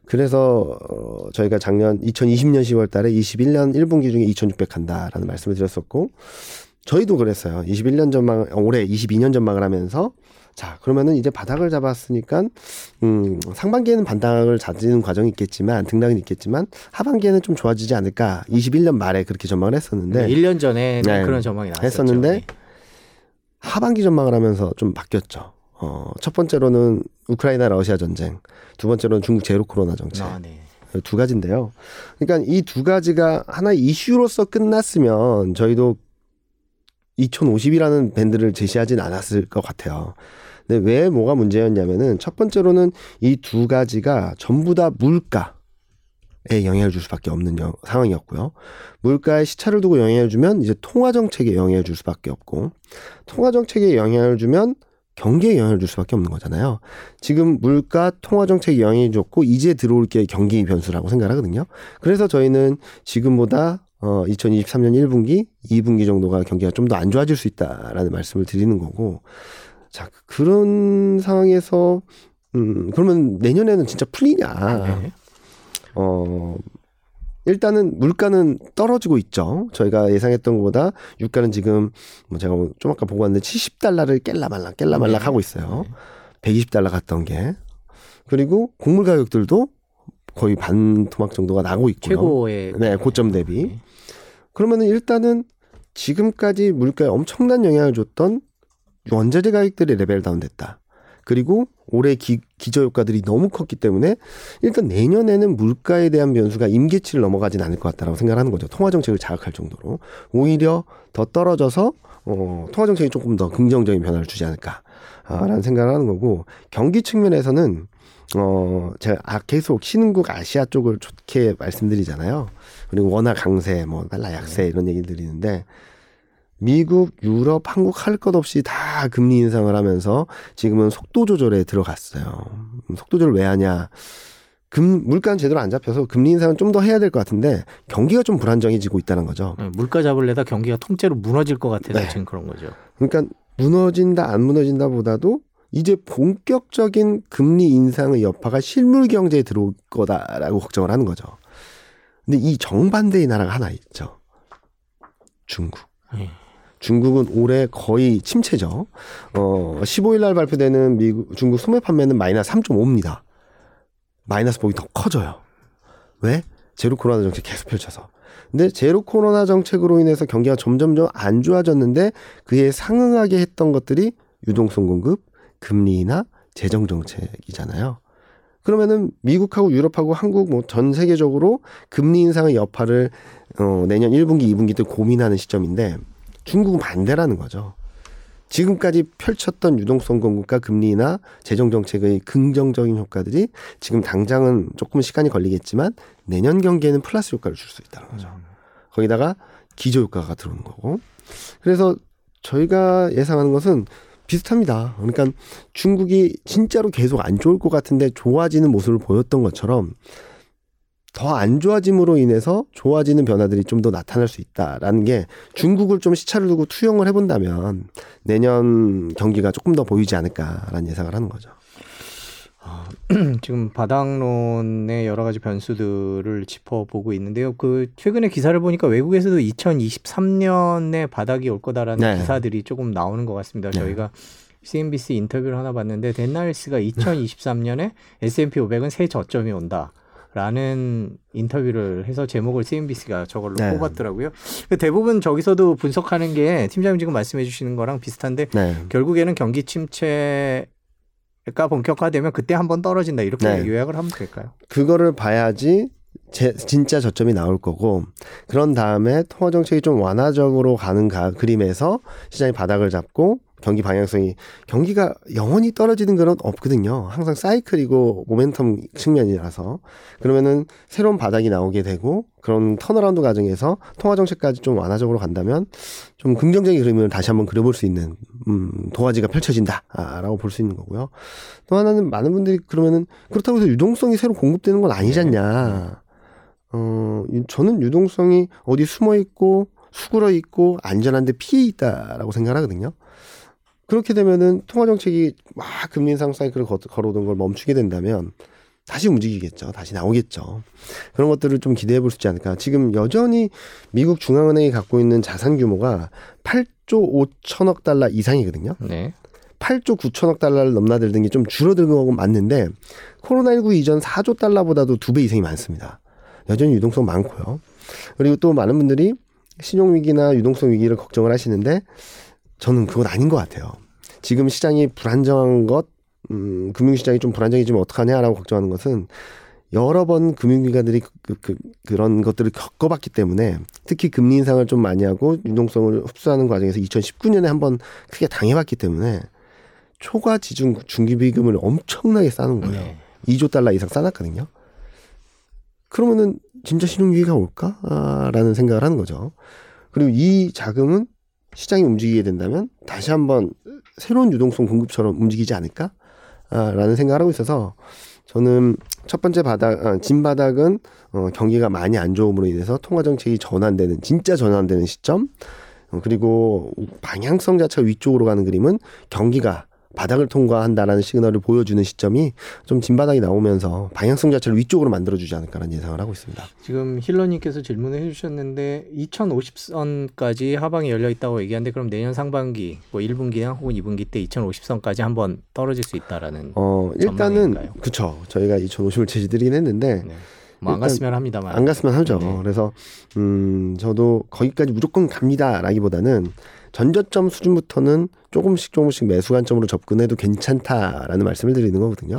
그래서 어 저희가 작년 2020년 10월 달에 21년 1분기 중에 2,600 간다라는 말씀을 드렸었고 저희도 그랬어요. 21년 전망, 올해 22년 전망을 하면서 자, 그러면은 이제 바닥을 잡았으니까, 음, 상반기에는 반등을 찾는 과정이 있겠지만, 등락은 있겠지만, 하반기에는 좀 좋아지지 않을까. 21년 말에 그렇게 전망을 했었는데. 1년 전에 네, 그런 전망이 나왔었죠. 했었는데, 네. 하반기 전망을 하면서 좀 바뀌었죠. 어, 첫 번째로는 우크라이나 러시아 전쟁, 두 번째로는 중국 제로 코로나 정책. 아, 네. 두 가지인데요. 그러니까 이 두 가지가 하나의 이슈로서 끝났으면 저희도 2050이라는 밴드를 제시하진 않았을 것 같아요. 근데 왜 뭐가 문제였냐면은 첫 번째로는 이 두 가지가 전부 다 물가 에 영향을 줄 수밖에 없는 여, 상황이었고요. 물가에 시차를 두고 영향을 주면 이제 통화 정책에 영향을 줄 수밖에 없고 통화 정책에 영향을 주면 경기에 영향을 줄 수밖에 없는 거잖아요. 지금 물가 통화 정책에 영향이 줬고 이제 들어올 게 경기 변수라고 생각하거든요. 그래서 저희는 지금보다 어 2023년 1분기, 2분기 정도가 경기가 좀 더 안 좋아질 수 있다라는 말씀을 드리는 거고. 자, 그런 상황에서 음 그러면 내년에는 진짜 풀리냐? 아, 네. 어 일단은 물가는 떨어지고 있죠. 저희가 예상했던 것보다 유가는 지금 뭐 제가 뭐좀 아까 보고 왔는데 70달러를 깰라 말라 깰라 말라 네. 하고 있어요. 네. 120달러 갔던 게. 그리고 곡물 가격들도 거의 반 토막 정도가 나고 있고요. 최고의 네, 고점 대비. 네. 그러면은 일단은 지금까지 물가에 엄청난 영향을 줬던 원자재 가격들이 레벨 다운됐다. 그리고 올해 기, 기저효과들이 너무 컸기 때문에 일단 내년에는 물가에 대한 변수가 임계치를 넘어가진 않을 것 같다라고 생각하는 거죠. 통화정책을 자극할 정도로. 오히려 더 떨어져서 어, 통화정책이 조금 더 긍정적인 변화를 주지 않을까라는 생각을 하는 거고 경기 측면에서는 어, 제가 아, 계속 신흥국 아시아 쪽을 좋게 말씀드리잖아요. 그리고 워낙 강세, 뭐 달러 약세 네. 이런 얘기 드리는데 미국, 유럽, 한국 할 것 없이 다 금리 인상을 하면서 지금은 속도 조절에 들어갔어요. 음, 속도 조절 왜 하냐? 금 물가는 제대로 안 잡혀서 금리 인상은 좀 더 해야 될 것 같은데 경기가 좀 불안정해지고 있다는 거죠. 네, 물가 잡을래다 경기가 통째로 무너질 것 같아서 네. 지금 그런 거죠. 그러니까 무너진다 안 무너진다보다도 이제 본격적인 금리 인상의 여파가 실물 경제에 들어올 거다라고 걱정을 하는 거죠. 근데 이 정반대의 나라가 하나 있죠. 중국. 예. 중국은 올해 거의 침체죠. 어, 15일 날 발표되는 미국, 중국 소매 판매는 마이너스 3.5입니다. 마이너스 폭이 더 커져요. 왜? 제로 코로나 정책 계속 펼쳐서. 근데 제로 코로나 정책으로 인해서 경기가 점점점 안 좋아졌는데 그에 상응하게 했던 것들이 유동성 공급, 금리나 재정 정책이잖아요. 그러면은 미국하고 유럽하고 한국 뭐 전 세계적으로 금리 인상의 여파를 어 내년 1분기, 2분기 때 고민하는 시점인데 중국은 반대라는 거죠. 지금까지 펼쳤던 유동성 공급과 금리나 재정 정책의 긍정적인 효과들이 지금 당장은 조금 시간이 걸리겠지만 내년 경기에는 플러스 효과를 줄 수 있다는 거죠. 음. 거기다가 기저 효과가 들어오는 거고. 그래서 저희가 예상하는 것은 비슷합니다. 그러니까 중국이 진짜로 계속 안 좋을 것 같은데 좋아지는 모습을 보였던 것처럼 더 안 좋아짐으로 인해서 좋아지는 변화들이 좀 더 나타날 수 있다라는 게 중국을 좀 시차를 두고 투영을 해본다면 내년 경기가 조금 더 보이지 않을까라는 예상을 하는 거죠. 아, [clears throat] 지금 바닥론의 여러 가지 변수들을 짚어보고 있는데요. 그 최근에 기사를 보니까 외국에서도 2023년에 바닥이 올 거다라는 네. 기사들이 조금 나오는 것 같습니다. 네. 저희가 CNBC 인터뷰를 하나 봤는데 덴날스가 2023년에 S&P 500은 새 저점이 온다. 라는 인터뷰를 해서 제목을 CNBC가 저걸로 네. 뽑았더라고요. 대부분 저기서도 분석하는 게 팀장님 지금 말씀해 주시는 거랑 비슷한데 네. 결국에는 경기 침체 가 본격화되면 그때 한번 떨어진다 이렇게 네. 요약을 하면 될까요? 그거를 봐야지 제, 진짜 저점이 나올 거고 그런 다음에 통화 정책이 좀 완화적으로 가는 가, 그림에서 시장이 바닥을 잡고 경기 방향성이 경기가 영원히 떨어지는 건 없거든요. 항상 사이클이고 모멘텀 측면이라서 그러면은 새로운 바닥이 나오게 되고 그런 turnaround 과정에서 통화 정책까지 좀 완화적으로 간다면 좀 긍정적인 그림을 다시 한번 그려볼 수 있는 음, 도화지가 펼쳐진다라고 볼 수 있는 거고요. 또 하나는 많은 분들이 그러면은 그렇다고 해서 유동성이 새로 공급되는 건 아니지 않냐. 어, 저는 유동성이 어디 숨어 있고 수그러 있고 안전한데 피해 있다라고 생각하거든요. 그렇게 되면은 통화 정책이 막 금리 인상 사이클을 걸어오던 걸 멈추게 된다면 다시 움직이겠죠. 다시 나오겠죠. 그런 것들을 좀 기대해 볼 수 있지 않을까. 지금 여전히 미국 중앙은행이 갖고 있는 자산 규모가 8조 5천억 달러 이상이거든요. 네. 8조 9천억 달러를 넘나들던 게 좀 줄어든 거건 맞는데 코로나19 이전 4조 달러보다도 두 배 이상이 많습니다. 여전히 유동성 많고요. 그리고 또 많은 분들이 신용위기나 유동성 위기를 걱정을 하시는데 저는 그건 아닌 것 같아요. 지금 시장이 불안정한 것, 음, 금융시장이 좀 불안정해지면 어떡하냐라고 걱정하는 것은 여러 번 금융기관들이 그, 그, 그, 그런 것들을 겪어봤기 때문에 특히 금리 인상을 좀 많이 하고 유동성을 흡수하는 과정에서 2019년에 한번 크게 당해봤기 때문에 초과 지중 중기비금을 엄청나게 쌓는 거예요. 네. 2조 달러 이상 쌓았거든요. 그러면은 진짜 신용위기가 올까라는 생각을 하는 거죠. 그리고 이 자금은 시장이 움직이게 된다면 다시 한번 새로운 유동성 공급처럼 움직이지 않을까라는 생각을 하고 있어서 저는 첫 번째 바닥, 아, 진 바닥은 어, 경기가 많이 안 좋음으로 인해서 통화 정책이 전환되는 진짜 전환되는 시점. 어, 그리고 방향성 자체가 위쪽으로 가는 그림은 경기가 바닥을 통과한다라는 시그널을 보여주는 시점이 좀 진바닥이 나오면서 방향성 자체를 위쪽으로 만들어주지 않을까라는 예상을 하고 있습니다. 지금 힐러님께서 질문을 해주셨는데 2050선까지 하방이 열려 있다고 얘기하는데 그럼 내년 상반기 뭐 1분기나 혹은 2분기 때 2050선까지 한번 떨어질 수 있다라는 어 일단은 그쵸 저희가 2050을 제시드리긴 했는데 네. 뭐안 갔으면 합니다만 안 갔으면 하죠. 네. 그래서 음 저도 거기까지 무조건 갑니다라기보다는 전저점 수준부터는 조금씩 조금씩 매수 관점으로 접근해도 괜찮다라는 말씀을 드리는 거거든요.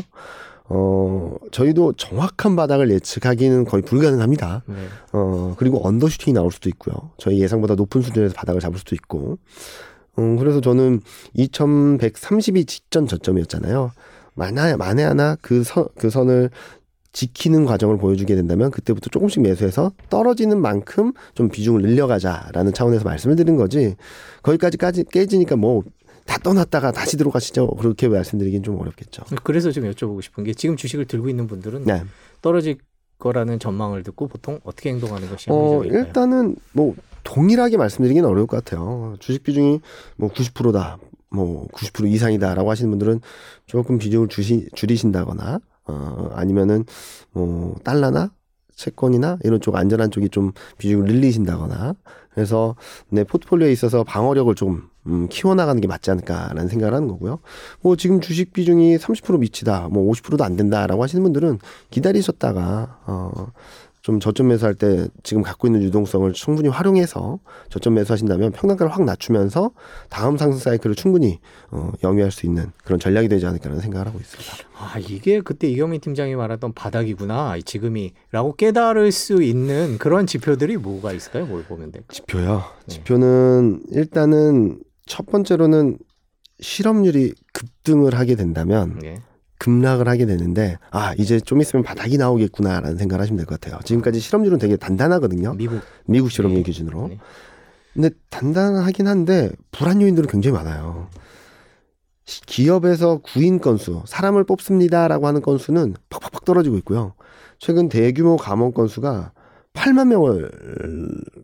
어, 저희도 정확한 바닥을 예측하기는 거의 불가능합니다. 네. 어, 그리고 언더슈팅이 나올 수도 있고요. 저희 예상보다 높은 수준에서 바닥을 잡을 수도 있고. 음, 그래서 저는 2130이 직전 저점이었잖아요. 만에, 만에 하나 그 선, 그 선을 지키는 과정을 보여주게 된다면 그때부터 조금씩 매수해서 떨어지는 만큼 좀 비중을 늘려가자라는 차원에서 말씀을 드린 거지 거기까지 까지 깨지니까 뭐 다 떠났다가 다시 들어가시죠 그렇게 말씀드리긴 좀 어렵겠죠. 그래서 좀 여쭤보고 싶은 게 지금 주식을 들고 있는 분들은 네. 떨어질 거라는 전망을 듣고 보통 어떻게 행동하는 것이 어, 일단은 뭐 동일하게 말씀드리긴 어려울 것 같아요. 주식 비중이 뭐 90%다. 뭐 90% 이상이다라고 하시는 분들은 조금 비중을 주시, 줄이신다거나 어 아니면은 뭐 달러나 채권이나 이런 쪽 안전한 쪽이 좀 비중을 늘리신다거나 그래서 내 포트폴리오에 있어서 방어력을 좀 음, 키워나가는 게 맞지 않을까라는 생각을 하는 거고요. 뭐 지금 주식 비중이 30% 미치다, 뭐 50%도 안 된다라고 하시는 분들은 기다리셨다가 어, 좀 저점 매수할 때 지금 갖고 있는 유동성을 충분히 활용해서 저점 매수하신다면 평단가를 확 낮추면서 다음 상승 사이클을 충분히 어, 영위할 수 있는 그런 전략이 되지 않을까라는 생각을 하고 있습니다. 아 이게 그때 이경민 팀장이 말했던 바닥이구나 지금이라고 깨달을 수 있는 그런 지표들이 뭐가 있을까요? 뭘 보면 될까요? 지표요. 네. 지표는 일단은 첫 번째로는 실업률이 급등을 하게 된다면 네. 급락을 하게 되는데 아 이제 좀 있으면 바닥이 나오겠구나라는 생각을 하시면 될 것 같아요. 지금까지 실업률은 되게 단단하거든요. 미국 미국 실업률 네. 기준으로. 네. 근데 단단하긴 한데 불안 요인들은 굉장히 많아요. 기업에서 구인 건수, 사람을 뽑습니다라고 하는 건수는 팍팍팍 떨어지고 있고요. 최근 대규모 감원 건수가 8만 명을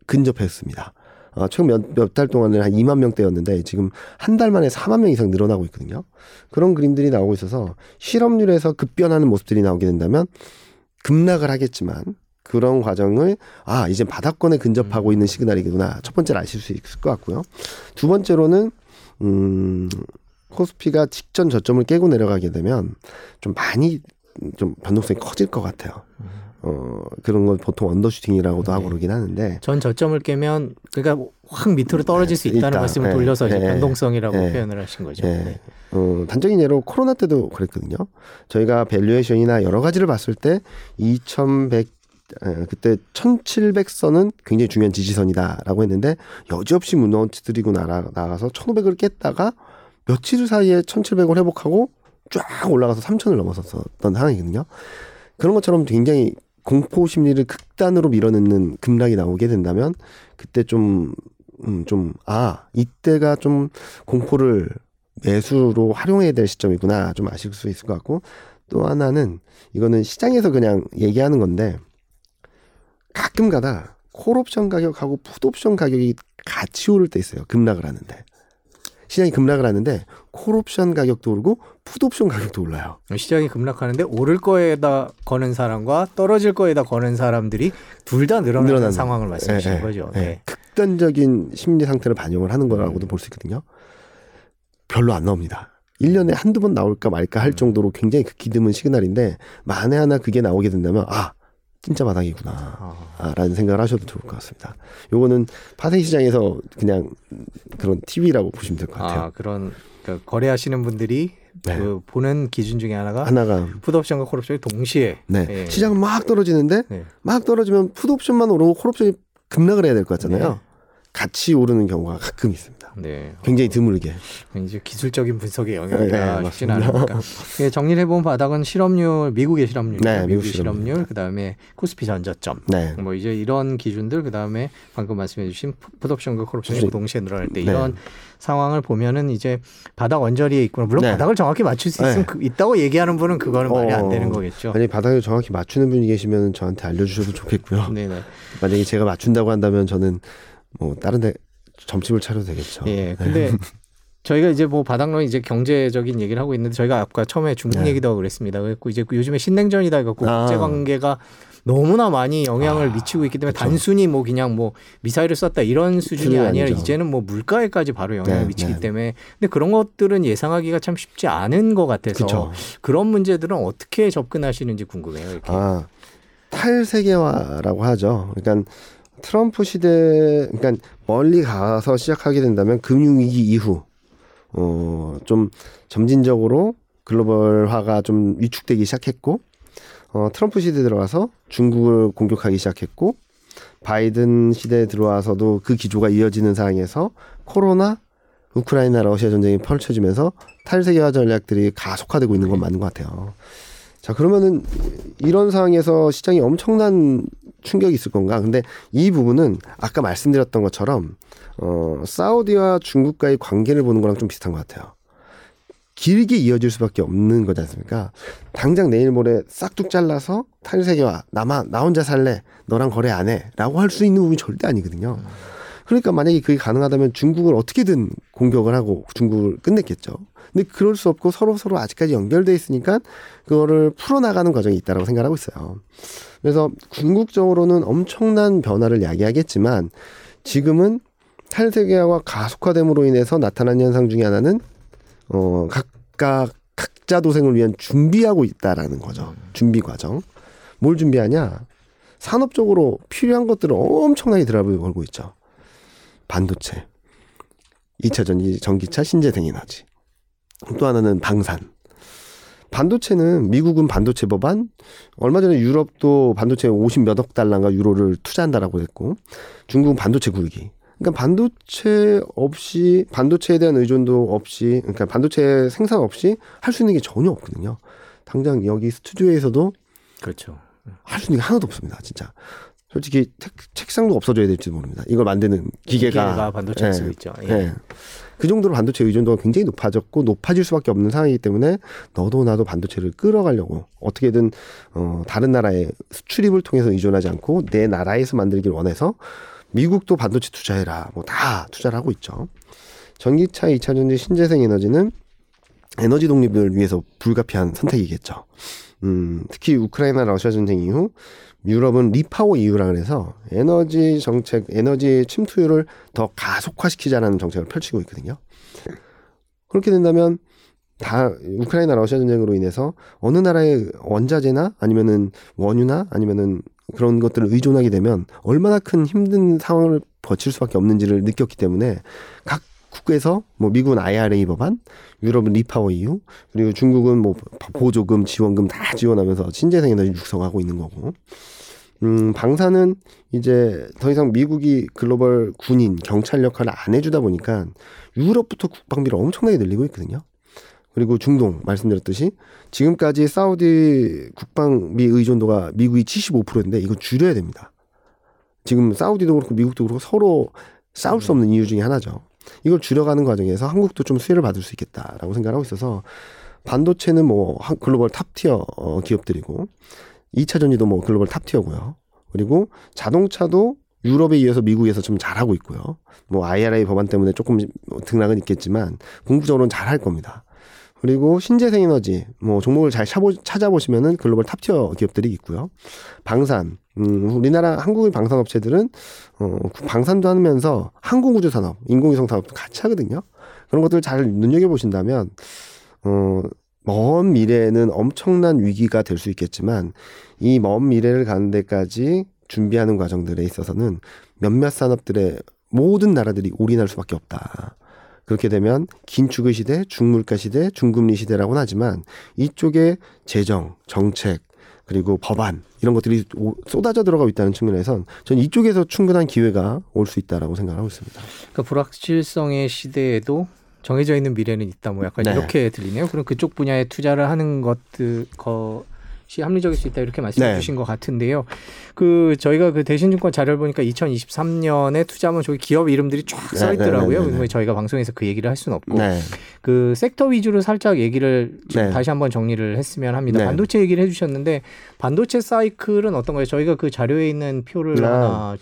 근접했습니다. 어, 최근 몇, 몇 달 동안은 한 2만 명대였는데 지금 한 달 만에 4만 명 이상 늘어나고 있거든요. 그런 그림들이 나오고 있어서 실업률에서 급변하는 모습들이 나오게 된다면 급락을 하겠지만 그런 과정을 아 이제 바닥권에 근접하고 있는 시그널이구나 첫 번째로 아실 수 있을 것 같고요. 두 번째로는 음 코스피가 직전 저점을 깨고 내려가게 되면 좀 많이 좀 변동성이 커질 것 같아요. 어 그런 건 보통 언더슈팅이라고도 네. 하고 그러긴 하는데 전 저점을 깨면 그러니까 확 밑으로 떨어질 수 있다는 있다. 말씀을 네. 돌려서 이제 네. 변동성이라고 네. 표현을 하신 거죠. 네. 네. 어, 단적인 예로 코로나 때도 그랬거든요. 저희가 valuation이나 여러 가지를 봤을 때 2100 그때 1700선은 굉장히 중요한 지지선이다라고 했는데 여지없이 무너뜨리고 나가, 나가서 1500을 깼다가 며칠 사이에 1700을 회복하고 쫙 올라가서 3000을 넘어섰던 상황이거든요. 그런 것처럼 굉장히 공포 심리를 극단으로 밀어넣는 급락이 나오게 된다면 그때 좀, 음, 좀, 아, 이때가 좀 공포를 매수로 활용해야 될 시점이구나 좀 아실 수 있을 것 같고 또 하나는 이거는 시장에서 그냥 얘기하는 건데 가끔 가다 콜옵션 가격하고 풋옵션 가격이 같이 오를 때 있어요. 급락을 하는데. 시장이 급락을 하는데 콜옵션 가격도 오르고 풋옵션 가격도 올라요. 시장이 급락하는데 오를 거에다 거는 사람과 떨어질 거에다 거는 사람들이 둘 다 늘어나는, 늘어나는, 상황을 말씀하시는 네, 거죠. 네. 네. 극단적인 심리 상태를 반영을 하는 거라고도 음. 볼수 있거든요. 별로 안 나옵니다. 1년에 한두 번 나올까 말까 할 음. 정도로 굉장히 극히 드문 시그널인데 만에 하나 그게 나오게 된다면 아 진짜 바닥이구나. 아. 라는 생각을 하셔도 좋을 것 같습니다. 요거는 파생 시장에서 그냥 그런 TV라고 보시면 될 것 같아요. 아, 그런 그러니까 거래하시는 분들이 네. 그 보는 기준 중에 하나가 하나가 풋옵션과 콜옵션이 동시에 네. 예. 시장은 막 떨어지는데 네. 막 떨어지면 풋옵션만 오르고 콜옵션이 급락을 해야 될 것 같잖아요. 네. 같이 오르는 경우가 가끔 있습니다. 네. 굉장히 드물게. 굉장히 기술적인 분석의 영역이라 네, 쉽지는 않으니까. 예, 정리를 해보면 바닥은 실업률, 미국의 실업률, 네, 미국 실업률, 그 다음에 코스피 전저점. 네. 뭐 이제 이런 기준들, 그 다음에 방금 말씀해주신 풋옵션과 콜옵션이 동시에 늘어날 때 네. 이런 상황을 보면은 이제 바닥 언저리에 있구나. 물론 네. 바닥을 정확히 맞출 수 있으면 네. 그, 있다고 얘기하는 분은 그거는 말이 안 되는 어. 거겠죠. 아니 바닥을 정확히 맞추는 분이 계시면 저한테 알려주셔도 좋겠고요. 네네. 만약에 제가 맞춘다고 한다면 저는 뭐 다른 데 점집을 차려도 되겠죠. 예. 네. 근데 [laughs] 저희가 이제 뭐 바닥론 이제 경제적인 얘기를 하고 있는데 저희가 아까 처음에 중국 네. 얘기도 하고 그랬습니다. 그래고 이제 요즘에 신냉전이다 해갖고 아. 국제 관계가 너무나 많이 영향을 아, 미치고 있기 때문에 그쵸. 단순히 뭐 그냥 뭐 미사일을 쐈다 이런 수준이 아니라 아니죠. 이제는 뭐 물가에까지 바로 영향을 네, 미치기 네. 때문에 근데 그런 것들은 예상하기가 참 쉽지 않은 것 같아서 그쵸. 그런 문제들은 어떻게 접근하시는지 궁금해요. 이렇게. 아, 탈세계화라고 하죠. 그러니까 트럼프 시대 그러니까 멀리 가서 시작하게 된다면 금융위기 이후 어 좀 점진적으로 글로벌화가 좀 위축되기 시작했고 어 트럼프 시대 들어가서 중국을 공격하기 시작했고 바이든 시대에 들어와서도 그 기조가 이어지는 상황에서 코로나 우크라이나 러시아 전쟁이 펼쳐지면서 탈세계화 전략들이 가속화되고 있는 건 맞는 것 같아요. 자 그러면은 이런 상황에서 시장이 엄청난 충격이 있을 건가? 근데 이 부분은 아까 말씀드렸던 것처럼 어, 사우디와 중국과의 관계를 보는 거랑 좀 비슷한 것 같아요. 길게 이어질 수밖에 없는 거지 않습니까? 당장 내일 모레 싹둑 잘라서 탈세계와 나만 나 혼자 살래 너랑 거래 안 해라고 할 수 있는 부분이 절대 아니거든요. 그러니까 만약에 그게 가능하다면 중국을 어떻게든 공격을 하고 중국을 끝냈겠죠. 근데 그럴 수 없고 서로 서로 아직까지 연결돼 있으니까 그거를 풀어나가는 과정이 있다라고 생각하고 있어요. 그래서 궁극적으로는 엄청난 변화를 야기하겠지만 지금은 탈세계화가 가속화됨으로 인해서 나타난 현상 중에 하나는 어 각각 각자 도생을 위한 준비하고 있다라는 거죠. 준비 과정. 뭘 준비하냐? 산업적으로 필요한 것들을 엄청나게 드랍을 걸고 있죠. 반도체, 2차 전지, 전기차, 신재생 에너지. 또 하나는 방산. 반도체는 미국은 반도체 법안, 얼마 전에 유럽도 반도체 50 몇억 달러인가 유로를 투자한다라고 했고, 중국은 반도체 굴기. 그러니까 반도체 없이 반도체에 대한 의존도 없이 그러니까 반도체 생산 없이 할 수 있는 게 전혀 없거든요. 당장 여기 스튜디오에서도 그렇죠. 할 수 있는 게 하나도 없습니다. 진짜. 솔직히 책, 상도 없어져야 될지도 모릅니다. 이걸 만드는 기계가, 기계가 반도체 예, 쓰고 있죠. 예. 예. 그 정도로 반도체 의존도가 굉장히 높아졌고 높아질 수밖에 없는 상황이기 때문에 너도 나도 반도체를 끌어가려고 어떻게든 어 다른 나라의 수출입을 통해서 의존하지 않고 내 나라에서 만들기를 원해서 미국도 반도체 투자해라. 뭐 다 투자를 하고 있죠. 전기차, 2차 전지, 신재생 에너지는 에너지 독립을 위해서 불가피한 선택이겠죠. 음, 특히 우크라이나 러시아 전쟁 이후 유럽은 리파워 이유라 그래서 에너지 정책, 에너지 침투율을 더 가속화시키자는 정책을 펼치고 있거든요. 그렇게 된다면 다 우크라이나 러시아 전쟁으로 인해서 어느 나라의 원자재나 아니면은 원유나 아니면은 그런 것들을 의존하게 되면 얼마나 큰 힘든 상황을 거칠 수밖에 없는지를 느꼈기 때문에 각 국에서 뭐 미국은 IRA 법안, 유럽은 리파워 EU, 그리고 중국은 뭐 보조금, 지원금 다 지원하면서 신재생 에너지 육성하고 있는 거고. 음, 방사는 이제 더 이상 미국이 글로벌 군인, 경찰 역할을 안 해주다 보니까 유럽부터 국방비를 엄청나게 늘리고 있거든요. 그리고 중동 말씀드렸듯이 지금까지 사우디 국방비 의존도가 미국이 75%인데 이거 줄여야 됩니다. 지금 사우디도 그렇고 미국도 그렇고 서로 싸울 수 없는 이유 중에 하나죠. 이걸 줄여가는 과정에서 한국도 좀 수혜를 받을 수 있겠다라고 생각하고 있어서 반도체는 뭐 글로벌 탑티어 어, 기업들이고 2차 전지도 뭐 글로벌 탑티어고요. 그리고 자동차도 유럽에 이어서 미국에서 좀 잘하고 있고요. 뭐 IRA 법안 때문에 조금 등락은 있겠지만 궁극적으로는 잘할 겁니다. 그리고 신재생 에너지 뭐 종목을 잘 찾아보시면은 글로벌 탑티어 기업들이 있고요. 방산 음, 우리나라 한국의 방산 업체들은 어, 방산도 하면서 항공우주 산업, 인공위성 산업도 같이 하거든요. 그런 것들 잘 눈여겨 보신다면 어, 먼 미래에는 엄청난 위기가 될 수 있겠지만 이 먼 미래를 가는 데까지 준비하는 과정들에 있어서는 몇몇 산업들의 모든 나라들이 올인할 수밖에 없다. 그렇게 되면 긴축의 시대, 중물가 시대, 중금리 시대라고는 하지만 이쪽에 재정, 정책, 그리고 법안 이런 것들이 쏟아져 들어가고 있다는 측면에선 저는 이쪽에서 충분한 기회가 올 수 있다라고 생각하고 있습니다. 그러니까 불확실성의 시대에도 정해져 있는 미래는 있다. 뭐 약간 네. 이렇게 들리네요. 그럼 그쪽 분야에 투자를 하는 것들 거 시 합리적일 수 있다 이렇게 말씀해 네. 주신 것 같은데요. 그 저희가 그 대신증권 자료를 보니까 2023년에 투자하면 저기 기업 이름들이 쫙써 네, 네, 있더라고요. 네, 네, 저희가 방송에서 그 얘기를 할 수는 없고 그 섹터 위주로 살짝 얘기를 다시 한번 정리를 했으면 합니다. 반도체 얘기를 해주셨는데 반도체 사이클은 어떤가요? 저희가 그 자료에 있는 표를 아. 하나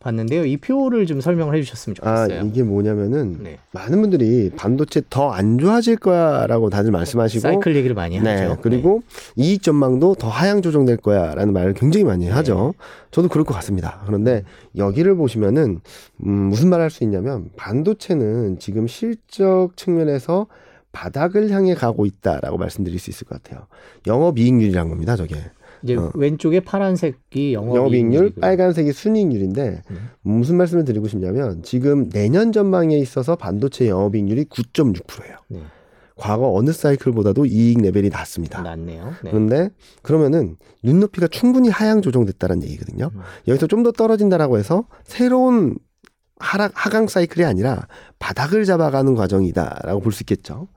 봤는데요. 이 표를 좀 설명을 해주셨으면 아, 좋겠어요. 아 이게 뭐냐면은 네. 많은 분들이 반도체 더 안 좋아질 거야라고 다들 말씀하시고 사이클 얘기를 많이 네. 하죠. 그리고 네. 이익 전망도 더 하향 조정될 거야라는 말을 굉장히 많이 네. 하죠. 저도 그럴 것 같습니다. 그런데 여기를 보시면은 음, 무슨 말 할 수 있냐면 반도체는 지금 실적 측면에서 바닥을 향해 가고 있다라고 말씀드릴 수 있을 것 같아요. 영업 이익률이란 겁니다, 저게. 이제 어. 왼쪽에 파란색이 영업이익률, 빨간색이 순이익률인데 음. 무슨 말씀을 드리고 싶냐면 지금 내년 전망에 있어서 반도체 영업이익률이 9.6%예요. 네. 과거 어느 사이클보다도 이익 레벨이 낮습니다. 낮네요. 네. 그런데 그러면은 눈높이가 충분히 하향 조정됐다는 얘기거든요. 음. 여기서 좀 더 떨어진다라고 해서 새로운 하락 하강 사이클이 아니라 바닥을 잡아가는 과정이다라고 볼 수 있겠죠.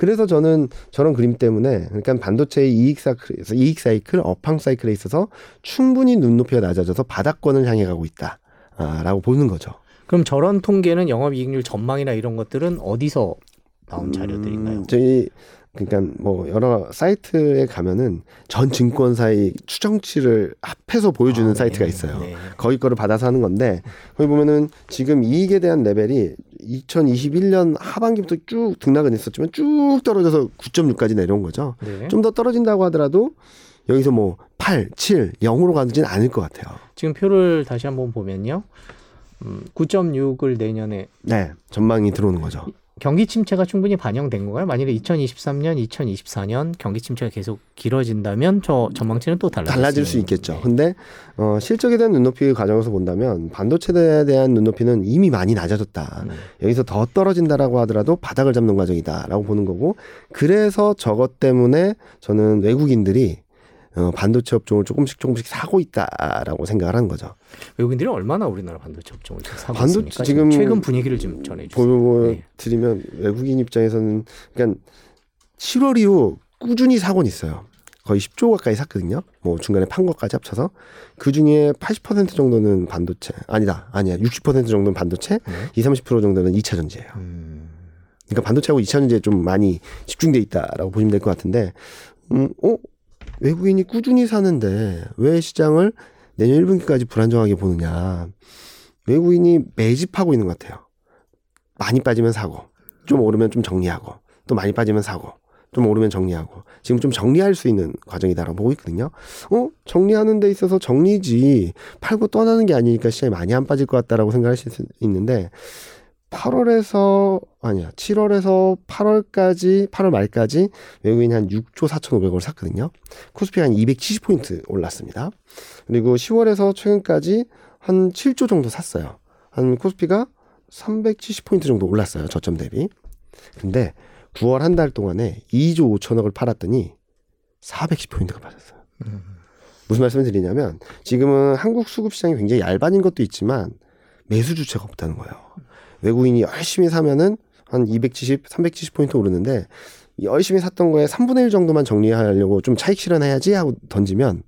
그래서 저는 저런 그림 때문에 그러니까 반도체의 이익 사이클에서 이익 사이클, 업황 사이클에 있어서 충분히 눈높이가 낮아져서 바닥권을 향해 가고 있다라고 보는 거죠. 그럼 저런 통계는 영업 이익률 전망이나 이런 것들은 어디서 나온 음, 자료들인가요? 저희 그러니까 뭐 여러 사이트에 가면은 전 증권사의 추정치를 합해서 보여주는 아, 네. 사이트가 있어요. 네. 거기 거를 받아서 하는 건데 거기 보면은 지금 이익에 대한 레벨이 2021년 하반기부터 쭉 등락은 했었지만 쭉 떨어져서 9.6까지 내려온 거죠. 네. 좀더 떨어진다고 하더라도 여기서 뭐 8, 7, 0으로 가지는 않을 것 같아요. 지금 표를 다시 한번 보면요. 음, 9.6을 내년에 네 전망이 들어오는 거죠. 경기 침체가 충분히 반영된 건가요? 만일에 2023년, 2024년 경기 침체가 계속 길어진다면 저 전망치는 또 달라질, 달라질 수 있겠죠. 네. 근데 어, 실적에 대한 눈높이 과정에서 본다면 반도체에 대한 눈높이는 이미 많이 낮아졌다. 음. 여기서 더 떨어진다라고 하더라도 바닥을 잡는 과정이다라고 보는 거고 그래서 저것 때문에 저는 외국인들이 어, 반도체 업종을 조금씩 조금씩 사고 있다라고 생각을 하는 거죠. 외국인들이 얼마나 우리나라 반도체 업종을 사고 반도체 있습니까? 지금 최근 분위기를 좀 전해주세요. 보여드리면 네. 외국인 입장에서는 그러니까 7월 이후 꾸준히 사고는 있어요. 거의 10조 가까이 샀거든요. 뭐 중간에 판 것까지 합쳐서 그 중에 80% 정도는 반도체 아니다 아니야 60% 정도는 반도체, 네. 2, 30% 정도는 2차 전지예요. 음. 그러니까 반도체하고 2차 전지에 좀 많이 집중돼 있다라고 보시면 될 것 같은데, 음, 어 외국인이 꾸준히 사는데 왜 시장을 내년 1분기까지 불안정하게 보느냐. 외국인이 매집하고 있는 것 같아요. 많이 빠지면 사고, 좀 오르면 좀 정리하고, 또 많이 빠지면 사고, 좀 오르면 정리하고, 지금 좀 정리할 수 있는 과정이다라고 보고 있거든요. 어? 정리하는 데 있어서 정리지, 팔고 떠나는 게 아니니까 시장이 많이 안 빠질 것 같다라고 생각할 수 있는데, 8월에서 아니야 7월에서 8월까지 8월 말까지 외국인이 한 6조 4,500을 샀거든요. 코스피 한 270포인트 올랐습니다. 그리고 10월에서 최근까지 한 7조 정도 샀어요. 한 코스피가 370포인트 정도 올랐어요. 저점 대비. 근데 9월 한 달 동안에 2조 5천억을 팔았더니 410포인트가 빠졌어요. 음. 무슨 말씀을 드리냐면 지금은 한국 수급 시장이 굉장히 얇아진 것도 있지만 매수 주체가 없다는 거예요. 외국인이 열심히 사면은 한 270, 370포인트 오르는데 열심히 샀던 거에 3분의 1 정도만 정리하려고 좀 차익 실현해야지 하고 던지면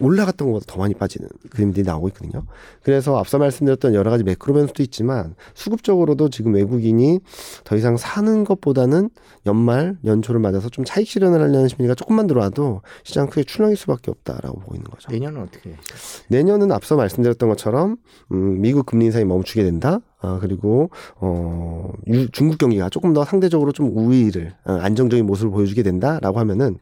올라갔던 것보다 더 많이 빠지는 그림들이 나오고 있거든요. 그래서 앞서 말씀드렸던 여러 가지 매크로 변수도 있지만 수급적으로도 지금 외국인이 더 이상 사는 것보다는 연말 연초를 맞아서 좀 차익 실현을 하려는 심리가 조금만 들어와도 시장 크게 출렁일 수밖에 없다라고 보고 있는 거죠. 내년은 어떻게? 내년은 앞서 말씀드렸던 것처럼 음, 미국 금리 인상이 멈추게 된다. 아, 그리고 어 유, 중국 경기가 조금 더 상대적으로 좀 우위를 어, 안정적인 모습을 보여주게 된다라고 하면은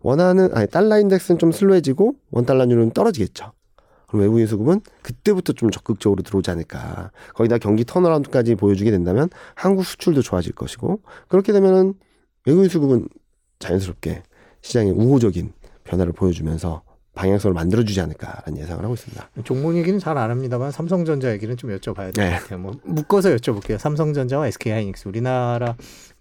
원하는 아니 달러 인덱스는 좀 슬로해지고 원 달러율은 떨어지겠죠. 그럼 외국인 수급은 그때부터 좀 적극적으로 들어오지 않을까. 거기다 경기 턴어라운드까지 보여주게 된다면 한국 수출도 좋아질 것이고 그렇게 되면은 외국인 수급은 자연스럽게 시장의 우호적인 변화를 보여주면서 방향성을 만들어주지 않을까라는 예상을 하고 있습니다. 종목 얘기는 잘 안 합니다만 삼성전자 얘기는 좀 여쭤봐야 될것 네. 같아요. 뭐 묶어서 여쭤볼게요. 삼성전자와 SK하이닉스 우리나라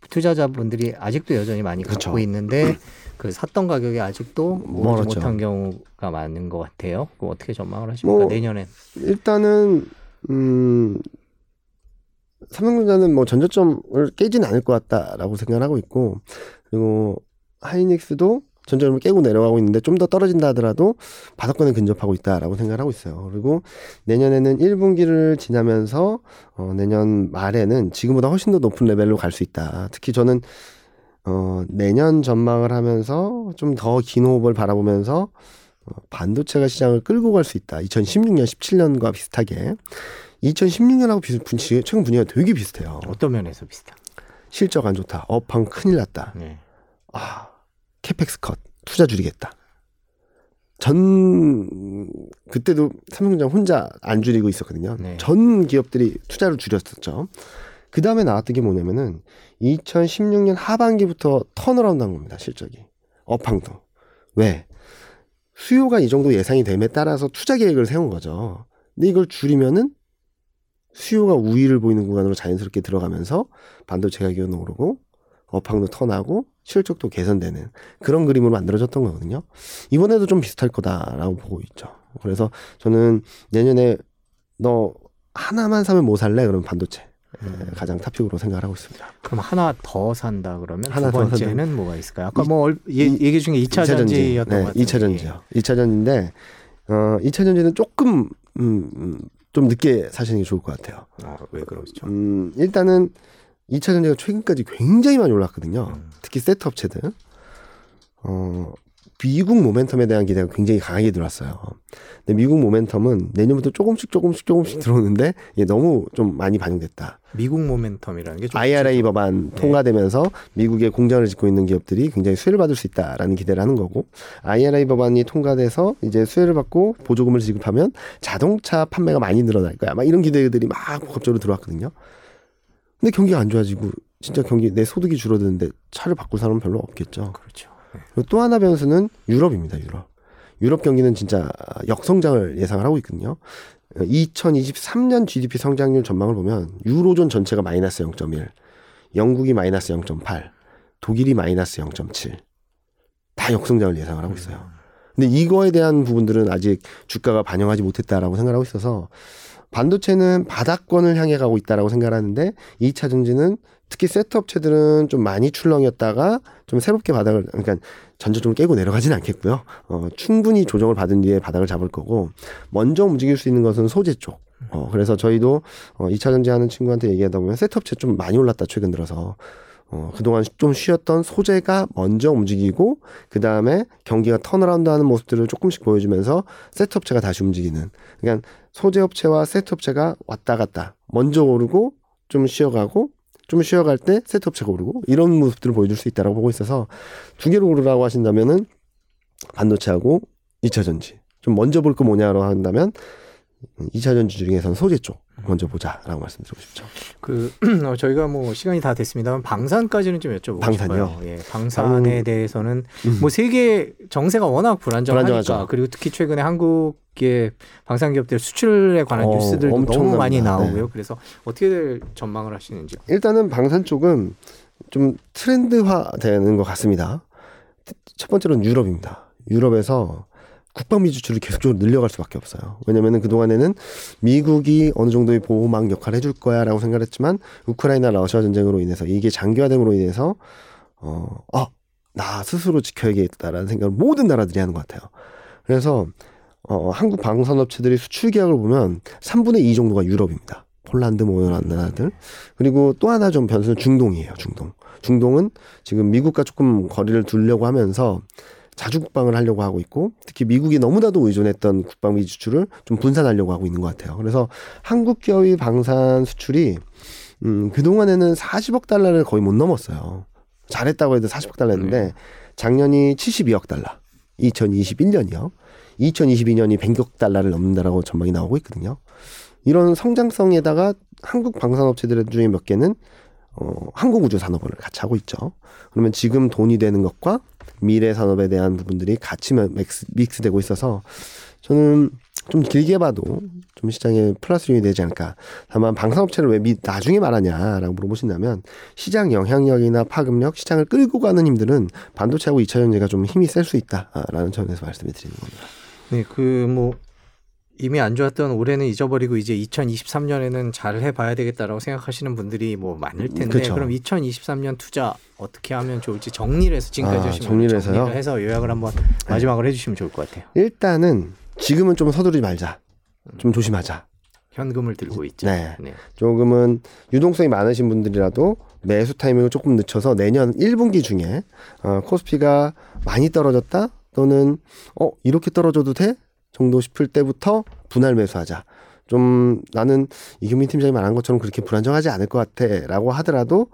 투자자분들이 아직도 여전히 많이 그렇죠. 갖고 있는데 그 샀던 가격이 아직도 모르지 못한 경우가 많은 것 같아요. 그 어떻게 전망을 하십니까? 뭐, 내년엔 일단은 음 삼성전자는 뭐 전저점을 깨지는 않을 것 같다라고 생각을 하고 있고 그리고 하이닉스도 전저점을 깨고 내려가고 있는데 좀 더 떨어진다 하더라도 바닥권에 근접하고 있다라고 생각을 하고 있어요. 그리고 내년에는 1분기를 지나면서 어, 내년 말에는 지금보다 훨씬 더 높은 레벨로 갈 수 있다. 특히 저는 어, 내년 전망을 하면서 좀 더 긴 호흡을 바라보면서 어, 반도체가 시장을 끌고 갈 수 있다. 2016년, 17년과 비슷하게. 2016년하고 비슷, 최근 분위기가 되게 비슷해요. 어떤 면에서 비슷한? 실적 안 좋다. 업황 큰일 났다. 네. 아, CAPEX cut. 투자 줄이겠다. 전 그때도 삼성전자 혼자 안 줄이고 있었거든요. 네. 전 기업들이 투자를 줄였었죠. 그 다음에 나왔던 게 뭐냐면은 2016년 하반기부터 turnaround 한 겁니다. 실적이 업황도 왜 수요가 이 정도 예상이 됨에 따라서 투자 계획을 세운 거죠. 근데 이걸 줄이면은 수요가 우위를 보이는 구간으로 자연스럽게 들어가면서 반도체 가격은 오르고 업황도 turn하고 실적도 개선되는 그런 그림으로 만들어졌던 거거든요. 이번에도 좀 비슷할 거다라고 보고 있죠. 그래서 저는 내년에 너 하나만 사면 뭐 살래? 그러면 반도체. 음. 가장 탑픽으로 생각을 하고 있습니다. 그럼 하나 더 산다 그러면 하나 두 번째는 뭐가 있을까요? 아까 뭐 이, 얘기 중에 2차, 2차 전지였던 네, 것 같아요. 2차 전지요. 2차 전지인데 어 2차 전지는 조금 음, 음, 좀 늦게 사시는 게 좋을 것 같아요. 아, 왜 그러시죠? 음, 일단은 2차 전지가 최근까지 굉장히 많이 올랐거든요. 음. 특히 세트 업체들. 어, 미국 모멘텀에 대한 기대가 굉장히 강하게 들어왔어요. 근데 미국 모멘텀은 내년부터 조금씩 조금씩 조금씩 들어오는데 이게 너무 좀 많이 반영됐다. 미국 모멘텀이라는 게좀 IRA 법안 네. 통과되면서 미국의 공장을 짓고 있는 기업들이 굉장히 수혜를 받을 수 있다라는 기대를 하는 거고 IRA 법안이 통과돼서 이제 수혜를 받고 보조금을 지급하면 자동차 판매가 많이 늘어날 거야. 막 이런 기대들이 막 복합적으로 들어왔거든요. 근데 경기가 안 좋아지고 진짜 경기 내 소득이 줄어드는데 차를 바꿀 사람은 별로 없겠죠. 그렇죠. 그리고 또 하나 변수는 유럽입니다. 유럽. 유럽 경기는 진짜 역성장을 예상을 하고 있거든요. 2023년 GDP 성장률 전망을 보면 유로존 전체가 마이너스 0.1, 영국이 마이너스 0.8, 독일이 마이너스 0.7. 다 역성장을 예상을 하고 있어요. 근데 이거에 대한 부분들은 아직 주가가 반영하지 못했다라고 생각하고 있어서 반도체는 바닥권을 향해 가고 있다라고 생각하는데 2차 전지는 특히 세트 업체들은 좀 많이 출렁였다가 좀 새롭게 바닥을 그러니까 전체적으로 깨고 내려가지는 않겠고요. 어, 충분히 조정을 받은 뒤에 바닥을 잡을 거고 먼저 움직일 수 있는 것은 소재 쪽. 어, 그래서 저희도 어, 2차 전지 하는 친구한테 얘기하다 보면 세트 업체 좀 많이 올랐다 최근 들어서. 어, 그동안 좀 쉬었던 소재가 먼저 움직이고, 그 다음에 경기가 turnaround 하는 모습들을 조금씩 보여주면서 세트 업체가 다시 움직이는. 그러니까 소재 업체와 세트 업체가 왔다 갔다. 먼저 오르고, 좀 쉬어가고, 좀 쉬어갈 때 세트 업체가 오르고 이런 모습들을 보여줄 수 있다라고 보고 있어서 두 개로 오르라고 하신다면은 반도체하고 2차 전지 좀 먼저 볼 거 뭐냐로 한다면 2차 전지 중에서는 소재 쪽 먼저 보자라고 말씀드리고 싶죠. 그 [clears throat] 어, 저희가 뭐 시간이 다 됐습니다만 방산까지는 좀 여쭤보고 방산요? 싶어요. 예, 방산에 음. 대해서는 음. 뭐 세계 정세가 워낙 불안정하니까 불안정하죠. 그리고 특히 최근에 한국의 방산 기업들 수출에 관한 어, 뉴스들도 너무 많이 나오고요. 네. 그래서 어떻게 전망을 하시는지. 일단은 방산 쪽은 좀 트렌드화되는 것 같습니다. 첫 번째로는 유럽입니다. 유럽에서 국방비 지출을 계속적으로 늘려갈 수밖에 없어요. 왜냐면은 그동안에는 미국이 어느 정도의 보호막 역할을 해줄 거야 라고 생각했지만 우크라이나 러시아 전쟁으로 인해서 이게 장기화됨으로 인해서 어, 어, 나 스스로 지켜야겠다라는 생각을 모든 나라들이 하는 것 같아요. 그래서 어, 한국 방산업체들이 수출 계약을 보면 3분의 2 정도가 유럽입니다. 폴란드 뭐 이런 나라들. 그리고 또 하나 좀 변수는 중동이에요, 중동. 중동은 지금 미국과 조금 거리를 두려고 하면서 자주 국방을 하려고 하고 있고 특히 미국이 너무나도 의존했던 국방비 지출을 좀 분산하려고 하고 있는 것 같아요. 그래서 한국 기업의 방산 수출이 음, 그동안에는 40억 달러를 거의 못 넘었어요. 잘했다고 해도 40억 달러였는데 네. 작년이 72억 달러. 2021년이요. 2022년이 100억 달러를 넘는다라고 전망이 나오고 있거든요. 이런 성장성에다가 한국 방산업체들 중에 몇 개는 어, 항공우주산업을 같이 하고 있죠. 그러면 지금 돈이 되는 것과 미래 산업에 대한 부분들이 같이 믹스, 믹스되고 있어서 저는 좀 길게 봐도 좀 시장에 플러스 요인이 되지 않을까. 다만 방산업체를 왜 미, 나중에 말하냐라고 물어보신다면 시장 영향력이나 파급력, 시장을 끌고 가는 힘들은 반도체하고 2차 전지가 좀 힘이 셀 수 있다라는 점에서 말씀을 드리는 겁니다. 네, 그 뭐 이미 안 좋았던 올해는 잊어버리고 이제 2023년에는 잘 해봐야 되겠다라고 생각하시는 분들이 뭐 많을 텐데 그쵸. 그럼 2023년 투자 어떻게 하면 좋을지 정리를 해서 지금까지 아, 정리를, 해서요? 정리를 해서 요약을 한번 네. 마지막으로 해주시면 좋을 것 같아요. 일단은 지금은 좀 서두르지 말자. 좀 조심하자. 현금을 들고 있죠. 네. 네. 조금은 유동성이 많으신 분들이라도 매수 타이밍을 조금 늦춰서 내년 1분기 중에 어, 코스피가 많이 떨어졌다 또는 어 이렇게 떨어져도 돼? 정도 싶을 때부터 분할 매수하자. 좀 나는 이규민 팀장이 말한 것처럼 그렇게 불안정하지 않을 것 같아라고 하더라도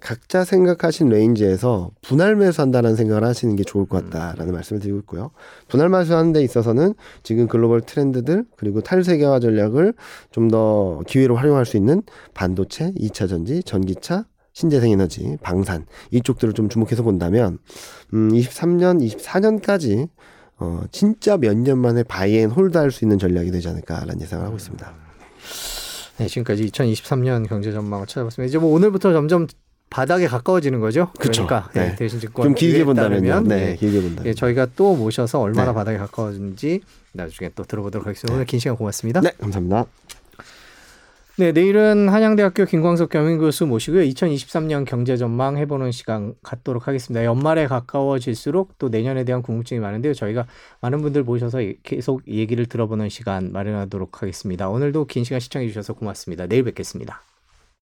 각자 생각하신 range에서 분할 매수한다는 생각을 하시는 게 좋을 것 같다라는 말씀을 드리고 있고요. 분할 매수하는 데 있어서는 지금 글로벌 트렌드들 그리고 탈세계화 전략을 좀 더 기회로 활용할 수 있는 반도체, 2차 전지, 전기차, 신재생 에너지, 방산 이쪽들을 좀 주목해서 본다면 음 23년, 24년까지 어, 진짜 몇 년 만에 buy and hold할 수 있는 전략이 되지 않을까라는 예상을 하고 있습니다. 네, 지금까지 2023년 경제 전망을 찾아봤습니다. 이제 뭐 오늘부터 점점 바닥에 가까워지는 거죠. 그쵸. 그러니까 네. 네, 대신 증권 좀 길게 본다면요. 네, 네, 길게 본다. 예, 저희가 또 모셔서 얼마나 네. 바닥에 가까워진지 나중에 또 들어보도록 하겠습니다. 오늘 긴 시간 고맙습니다. 네, 감사합니다. 네, 내일은 한양대학교 김광석 경영교수 모시고요. 2023년 경제 전망 해보는 시간 갖도록 하겠습니다. 연말에 가까워질수록 또 내년에 대한 궁금증이 많은데요. 저희가 많은 분들 모셔서 계속 얘기를 들어보는 시간 마련하도록 하겠습니다. 오늘도 긴 시간 시청해 주셔서 고맙습니다. 내일 뵙겠습니다.